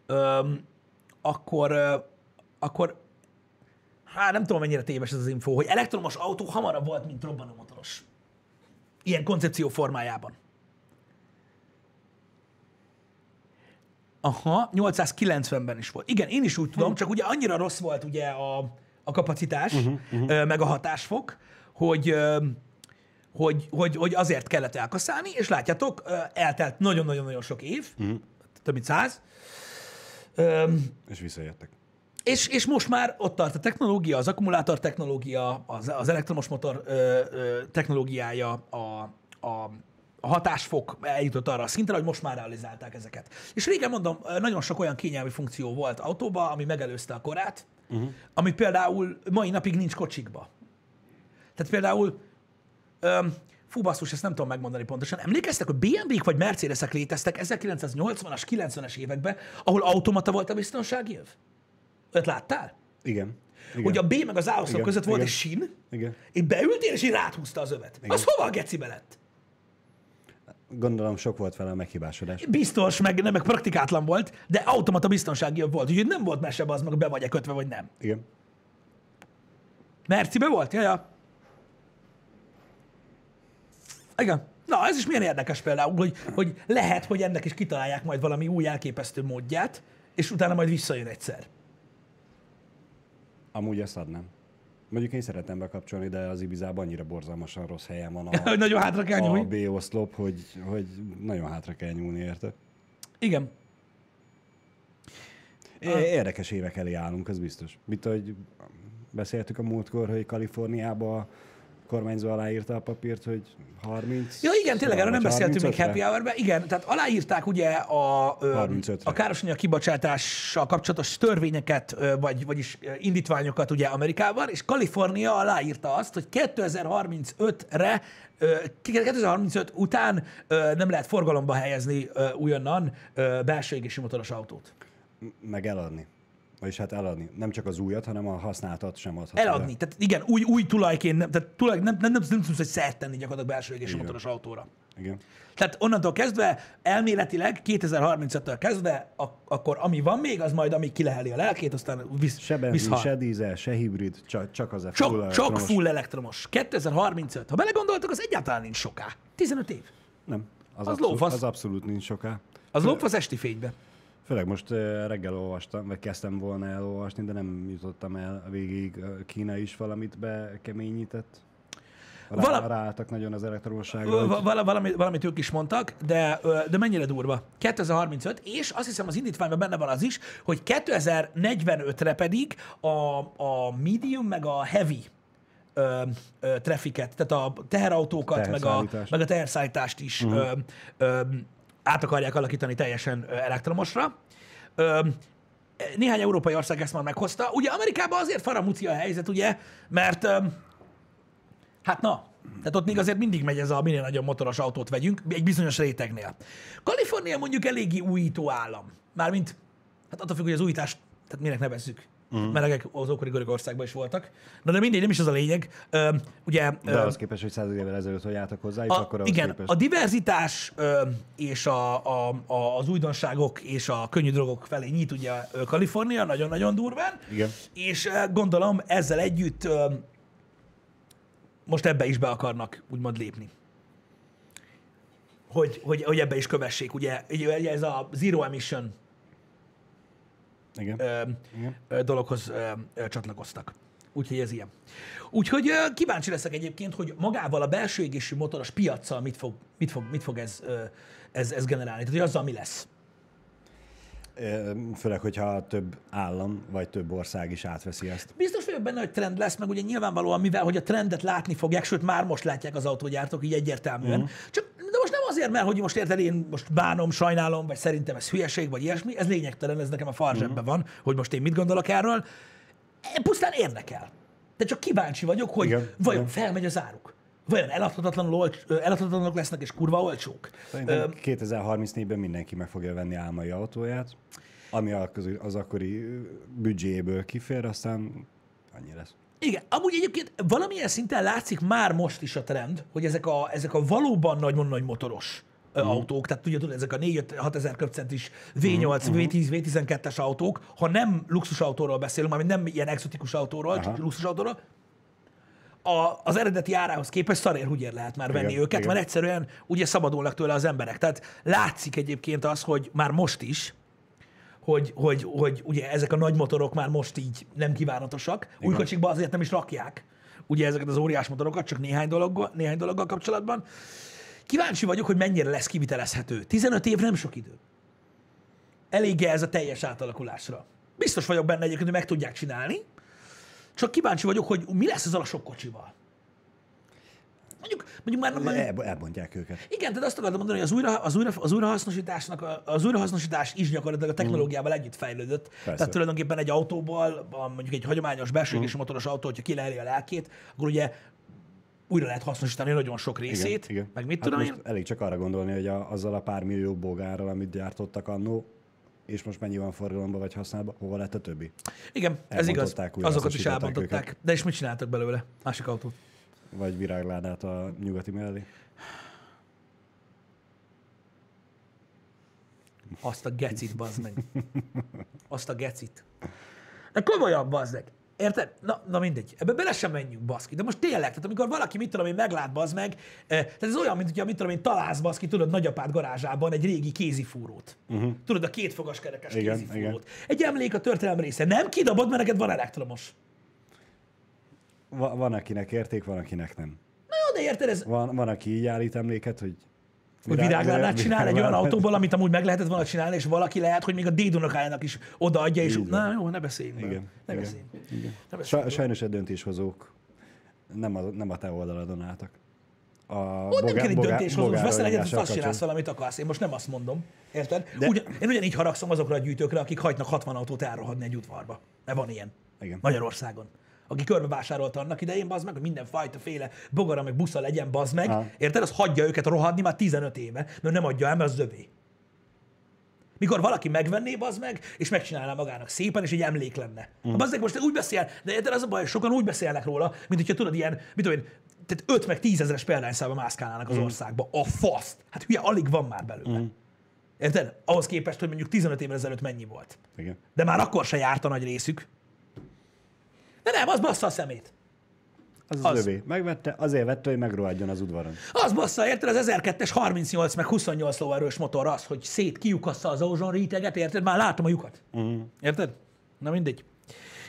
öm, akkor, ö, akkor hát nem tudom, mennyire téves ez az info, hogy elektromos autó hamarabb volt, mint robbanómotoros. Ilyen koncepció formájában. Aha, 890-ben is volt. Igen, én is úgy tudom, csak ugye annyira rossz volt ugye a, a kapacitás, uh-huh, uh-huh. meg a hatásfok, hogy, hogy, hogy, hogy azért kellett elkaszálni, és látjátok, eltelt nagyon-nagyon-nagyon sok év, uh-huh. több mint száz,
És visszajöttek.
és, és most már ott tart a technológia, az akkumulátor technológia, az, az elektromos motor ö, ö, technológiája, a, a, a hatásfok eljutott arra a szintre, hogy most már realizálták ezeket. És régen mondom, nagyon sok olyan kényelmi funkció volt autóba, ami megelőzte a korát, uh-huh. ami például mai napig nincs kocsikba. Tehát például, öm, fú basszus, ezt nem tudom megmondani pontosan, emlékeztek, hogy BMW-k vagy Mercedesek léteztek 1980-as, 90-es években, ahol automata volt a biztonsági öv? Olyat láttál?
Igen. Igen.
Hogy a B meg az A között volt
igen.
egy sín,
Igen.
és beültél, és így ráthúzta az övet.
Igen.
Az hova a gecibe lett?
Gondolom sok volt vele a meghibásodás.
Biztos, meg nem, meg praktikátlan volt, de automata biztonsági öv volt, úgyhogy nem volt mese az meg, be vagy-e kötve, vagy nem.
Igen.
Mercibe volt? Ja, ja. Igen. Na, ez is milyen érdekes például, hogy, hogy lehet, hogy ennek is kitalálják majd valami új elképesztő módját, és utána majd visszajön egyszer.
Amúgy ezt adnám. Mondjuk én szeretem bekapcsolni, de az Ibizában annyira borzalmasan rossz helyen van a,
Hogy nagyon hátra kell
a
nyúlni.
B oszlop, hogy, hogy nagyon hátra kell nyúlni érte.
Igen.
É- Érdekes évek elé állunk, az biztos. Mint ahogy beszéltük a múltkor, hogy Kaliforniában a kormányzó aláírta a papírt, hogy 30.
Ja, igen, tényleg erről nem beszéltünk még
35-re.
Happy Hour-ben. Igen, tehát aláírták ugye a, ö,
35-re.
a károsanyag kibocsátással kapcsolatos törvényeket, vagy, vagyis indítványokat ugye Amerikában, és Kalifornia aláírta azt, hogy 2035-re, ö, 2035 után nem lehet forgalomba helyezni újonnan belső égési motoros autót.
Meg eladni. Vagyis hát eladni. Nem csak az újat, hanem a használtat sem adhatod.
Eladni. Tehát igen, új, új tulajként, nem, tehát tulaj, nem, nem, nem, nem tudsz egy szert tenni gyakorlatilag belső égési motoros autóra.
Igen.
Tehát onnantól kezdve, elméletileg 2035-től kezdve, ak- akkor ami van még, az majd amíg kileheli a lelkét, aztán visz,
Se benzin, se dízel, se hibrid, csak, csak az a
Csak,
full
csak
elektromos.
full elektromos. 2035. Ha belegondoltok, az egyáltalán nincs soká. 15 év.
Nem. Az,
Az
abszolút,
lófasz.
az abszolút nincs soká.
Az lop az esti fénybe.
Főleg most reggel olvastam, vagy kezdtem volna elolvasni, de nem jutottam el végig. Kína is valamit bekeményített. Rá,
Vala-
Ráálltak nagyon az elektromosságra.
Val-
hogy-
vala- valami, valamit ők is mondtak, de, de mennyire durva. 2035, és azt hiszem az indítványban benne van az is, hogy 2045-re pedig a, a medium meg a heavy ö, ö, trafficet, tehát a teherautókat, meg a, meg a teherszállítást is uh-huh. ö, ö, át akarják alakítani teljesen elektromosra. Néhány európai ország ezt már meghozta. Ugye Amerikában azért faramúci a helyzet, ugye, mert Hát na, tehát ott még azért mindig megy ez a minél nagyobb motoros autót vegyünk, egy bizonyos rétegnél. Kalifornia mondjuk eléggé újító állam. Mármint, hát attól függ, hogy az újítást, tehát minek nevezzük. Uh-huh. Melegek az ókori Görögországban is voltak. Na de mindegy, nem is az a lényeg. Ö, ugye,
De
ö,
az képest, hogy száz évvel ezelőtt hogy álltak hozzá,
a,
akkor
igen,
képest.
a diverzitás ö, és a, a, a, az újdonságok és a könnyű drogok felé nyit ugye Kalifornia nagyon-nagyon durván.
Igen.
És gondolom ezzel együtt ö, most ebbe is be akarnak úgymond lépni. Hogy, hogy, hogy ebbe is kövessék, ugye, ugye ez a zero emission
Igen.
ö,
Igen.
ö, dologhoz ö, ö, csatlakoztak. Úgyhogy ez ilyen. Úgyhogy ö, kíváncsi leszek egyébként, hogy magával a belső égésű motoros piaccal mit fog, mit fog, mit fog ez, ö, ez, ez generálni. Tehát, hogy azzal mi lesz.
Főleg, hogyha több állam, vagy több ország is átveszi ezt.
Biztos vagyok benne, hogy trend lesz, meg ugye nyilvánvalóan, mivel hogy a trendet látni fogják, sőt már most látják az autógyártók így egyértelműen. Uh-huh. Csak most nem azért, mert hogy most érted, én most bánom, sajnálom, vagy szerintem ez hülyeség, vagy ilyesmi, ez lényegtelen, ez nekem a farzsebben uh-huh. van, hogy most én mit gondolok erről. Pusztán érdekel. De csak kíváncsi vagyok, hogy
Igen,
vajon
igen.
felmegy az áruk. Vajon eladhatatlanul olcs, ö, eladhatatlanok lesznek és kurva olcsók.
Szerintem 2034-ben mindenki meg fogja venni álmai autóját, ami az akkori ö, büdzséből kifér, aztán annyi lesz.
Igen, amúgy egyébként valamilyen szinten látszik már most is a trend, hogy ezek a, ezek a valóban nagy, nagy motoros mm. autók, tehát tudod, ezek a 4-6 ezer köbcentis V8, mm. V10, V12-es autók, ha nem luxusautóról beszélünk, mármint nem ilyen exotikus autóról, Aha. csak luxusautóról, a, az eredeti árához képest szarér húgyér lehet már venni
Igen,
őket,
igen.
mert egyszerűen ugye szabadulnak tőle az emberek. Tehát látszik egyébként az, hogy már most is, hogy, hogy, hogy ugye ezek a nagy motorok már most így nem kívánatosak. Új kocsikba azért nem is rakják ugye ezeket az óriás motorokat, csak néhány dologgal, néhány dologgal kapcsolatban. Kíváncsi vagyok, hogy mennyire lesz kivitelezhető. 15 év nem sok idő. Elég ez a teljes átalakulásra. Biztos vagyok benne egyébként, hogy meg tudják csinálni, csak kíváncsi vagyok, hogy mi lesz ezzel a sok kocsival. Mondjuk, mondjuk már, már
El, elbontják őket.
igen, tehát azt akartam mondani, hogy az, újra, az, újra, az újrahasznosításnak, az újrahasznosítás is gyakorlatilag a technológiával együtt fejlődött. Persze. Tehát tulajdonképpen egy autóból, mondjuk egy hagyományos belső égésű motoros autó, hogyha kileheli a lelkét, akkor ugye újra lehet hasznosítani nagyon sok részét,
Igen, igen.
meg mit
hát
tudom
most
én.
elég csak arra gondolni, hogy a, azzal a pár millió bogárral, amit gyártottak annó, és most mennyi van forgalomba vagy használva, hova lett a többi?
Igen, ez igaz. Azokat is elbontották.
őket.
De és mit csináltak belőle? Másik autót.
Vagy virágládát a nyugati mellé?
Azt a gecit, bazd meg. Azt a gecit. De komolyan, bazd meg. Érted? Na, na mindegy. Ebbe bele sem menjünk, baszki. De most tényleg, tehát amikor valaki, mit tudom én, meglát, bazd meg, eh, tehát ez olyan, mint hogyha, mit tudom én, találsz, baszki, tudod, nagyapád garázsában egy régi kézifúrót. Uh-huh. Tudod, a két fogas kerekes
Igen,
kézifúrót.
igen.
Egy emlék a történelem része. Nem kidobod, mert neked van elektromos.
Va- van, akinek érték, van, akinek nem.
Na jó, de érted, ez,
Van, van aki így állít emléket, hogy...
hogy
Virág-
viráglánát csinál egy olyan autóból, amit amúgy meg lehetett volna csinálni, és valaki lehet, hogy még a dédunokájának is odaadja, és
van.
na jó, ne beszéljünk.
Igen.
Ne
igen,
beszéljünk.
igen.
Ne beszéljünk.
Sa- sajnos a döntéshozók nem a, nem a te oldaladon álltak. A
Ott nem kell egy döntéshozó, most veszel egyet, azt csinálsz valamit akarsz. Én most nem azt mondom. Érted?
De-
Ugyan, én ugyanígy haragszom azokra a gyűjtőkre, akik hagynak 60 autót elrohadni egy udvarba. Mert van ilyen.
Igen.
Magyarországon. Aki körbevásárolta annak idején, bazd meg, hogy mindenfajta féle bogara meg busza legyen, bazd meg.
Aha.
Érted? Az hagyja őket rohadni már 15 éve, mert nem adja el, mert az zövé. Mikor valaki megvenné, bazd meg, és megcsinálná magának szépen, és egy emlék lenne. Mm. Meg most úgy beszél, de érted, az a baj, sokan úgy beszélnek róla, mint hogyha tudod, ilyen, mit tudom én, tehát 5 meg 10 ezeres példányszámba mászkálnának az országba. A faszt. Hát hülye, alig van már belőle. Mm. Érted? Ahhoz képest, hogy mondjuk 15 évvel ezelőtt mennyi volt.
Igen.
De már akkor se járt a nagy részük. De nem, az bassza a szemét.
Az az,
Az.
az övé. Megvette, azért vette, hogy megrohadjon az udvaron.
Az bassza, érted? Az 1002-es 38 meg 28 lóerős motor az, hogy szét kiukassza az ozon réteget, érted? Már látom a lyukat. Uh-huh. Érted? Na mindegy.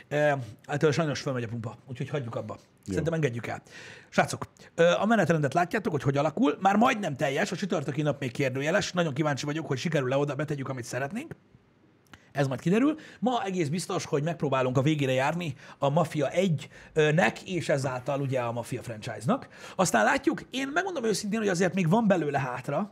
E, hát sajnos felmegy a pumpa, úgyhogy hagyjuk abba. Szerintem engedjük el. Srácok, a menetrendet látjátok, hogy hogy alakul. Már majdnem teljes, a csütörtöki nap még kérdőjeles. Nagyon kíváncsi vagyok, hogy sikerül-e oda betegyük, amit szeretnénk. Ez majd kiderül. Ma egész biztos, hogy megpróbálunk a végére járni a Mafia 1-nek, és ezáltal ugye a Mafia franchise-nak. Aztán látjuk, én megmondom őszintén, hogy azért még van belőle hátra,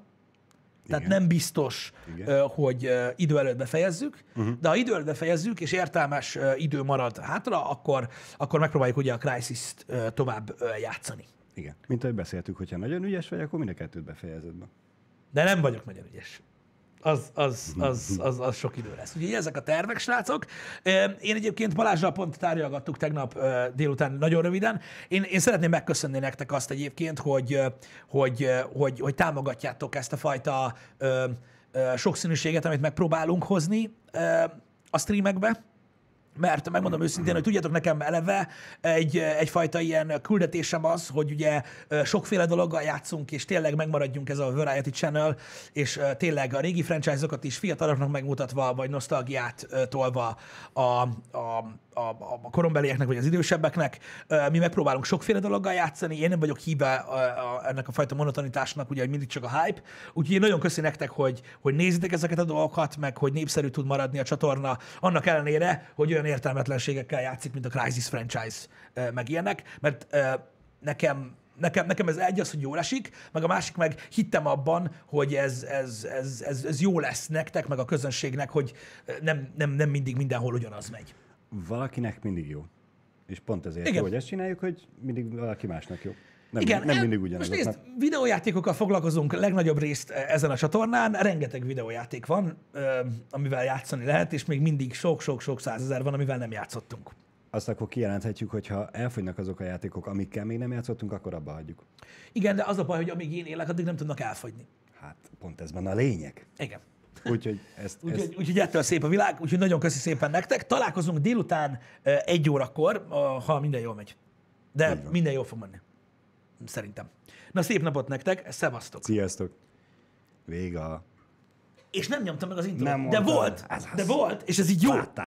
tehát
Igen.
nem biztos,
Igen.
hogy idő előtt befejezzük, uh-huh. de ha idő előtt befejezzük, és értelmes idő marad hátra, akkor, akkor megpróbáljuk ugye a Crysis-t ö, tovább játszani.
Igen. Mint ahogy beszéltük, hogyha nagyon ügyes vagy, akkor mind a kettőt befejezed be.
De nem vagyok nagyon ügyes. Az, az, az, az, az sok idő lesz. Úgyhogy ezek a tervek, srácok. Én egyébként Balázsral pont tárgyalgattuk tegnap délután nagyon röviden. Én, én szeretném megköszönni nektek azt egyébként, hogy, hogy, hogy, hogy támogatjátok ezt a fajta sokszínűséget, amit megpróbálunk hozni a streamekbe mert megmondom őszintén, hogy tudjátok, nekem eleve egy, egyfajta ilyen küldetésem az, hogy ugye sokféle dologgal játszunk, és tényleg megmaradjunk ez a Variety Channel, és tényleg a régi franchise-okat is fiataloknak megmutatva, vagy nosztalgiát tolva a, a, a, a korombelieknek, vagy az idősebbeknek. Mi megpróbálunk sokféle dologgal játszani, én nem vagyok híve a, a, ennek a fajta monotonitásnak, ugye, mindig csak a hype. Úgyhogy én nagyon köszi nektek, hogy, hogy nézitek ezeket a dolgokat, meg hogy népszerű tud maradni a csatorna, annak ellenére, hogy olyan értelmetlenségekkel játszik, mint a Crysis franchise, meg ilyenek, mert nekem Nekem, nekem ez egy az, hogy jól esik, meg a másik meg hittem abban, hogy ez, ez, ez, ez, ez jó lesz nektek, meg a közönségnek, hogy nem, nem, nem mindig mindenhol ugyanaz megy.
Valakinek mindig jó. És pont ezért
Igen.
jó, hogy ezt csináljuk, hogy mindig valaki másnak jó. Nem,
Igen,
nem mindig
Most
ugyanazoknak.
nézd, videójátékokkal foglalkozunk legnagyobb részt eh, ezen a csatornán, rengeteg videójáték van, amivel játszani lehet, és még mindig sok-sok-sok százezer van, amivel nem játszottunk.
Azt akkor kijelenthetjük, hogy ha elfogynak azok a játékok, amikkel még nem játszottunk, akkor abba hagyjuk.
Igen, de az a baj, hogy amíg én élek, addig nem tudnak elfogyni.
Hát pont ez van a lényeg.
Igen.
Úgyhogy ezt, ezt
Úgyhogy, úgyhogy ettől szép a világ, úgyhogy nagyon köszi szépen nektek. Találkozunk délután egy órakor, ha minden jól megy. De minden jól fog menni. Szerintem. Na szép napot nektek, szevasztok.
Sziasztok! Vége.
És nem nyomtam meg az intrót. De volt,
Ez az.
de volt, és ez így jó.
Láttál.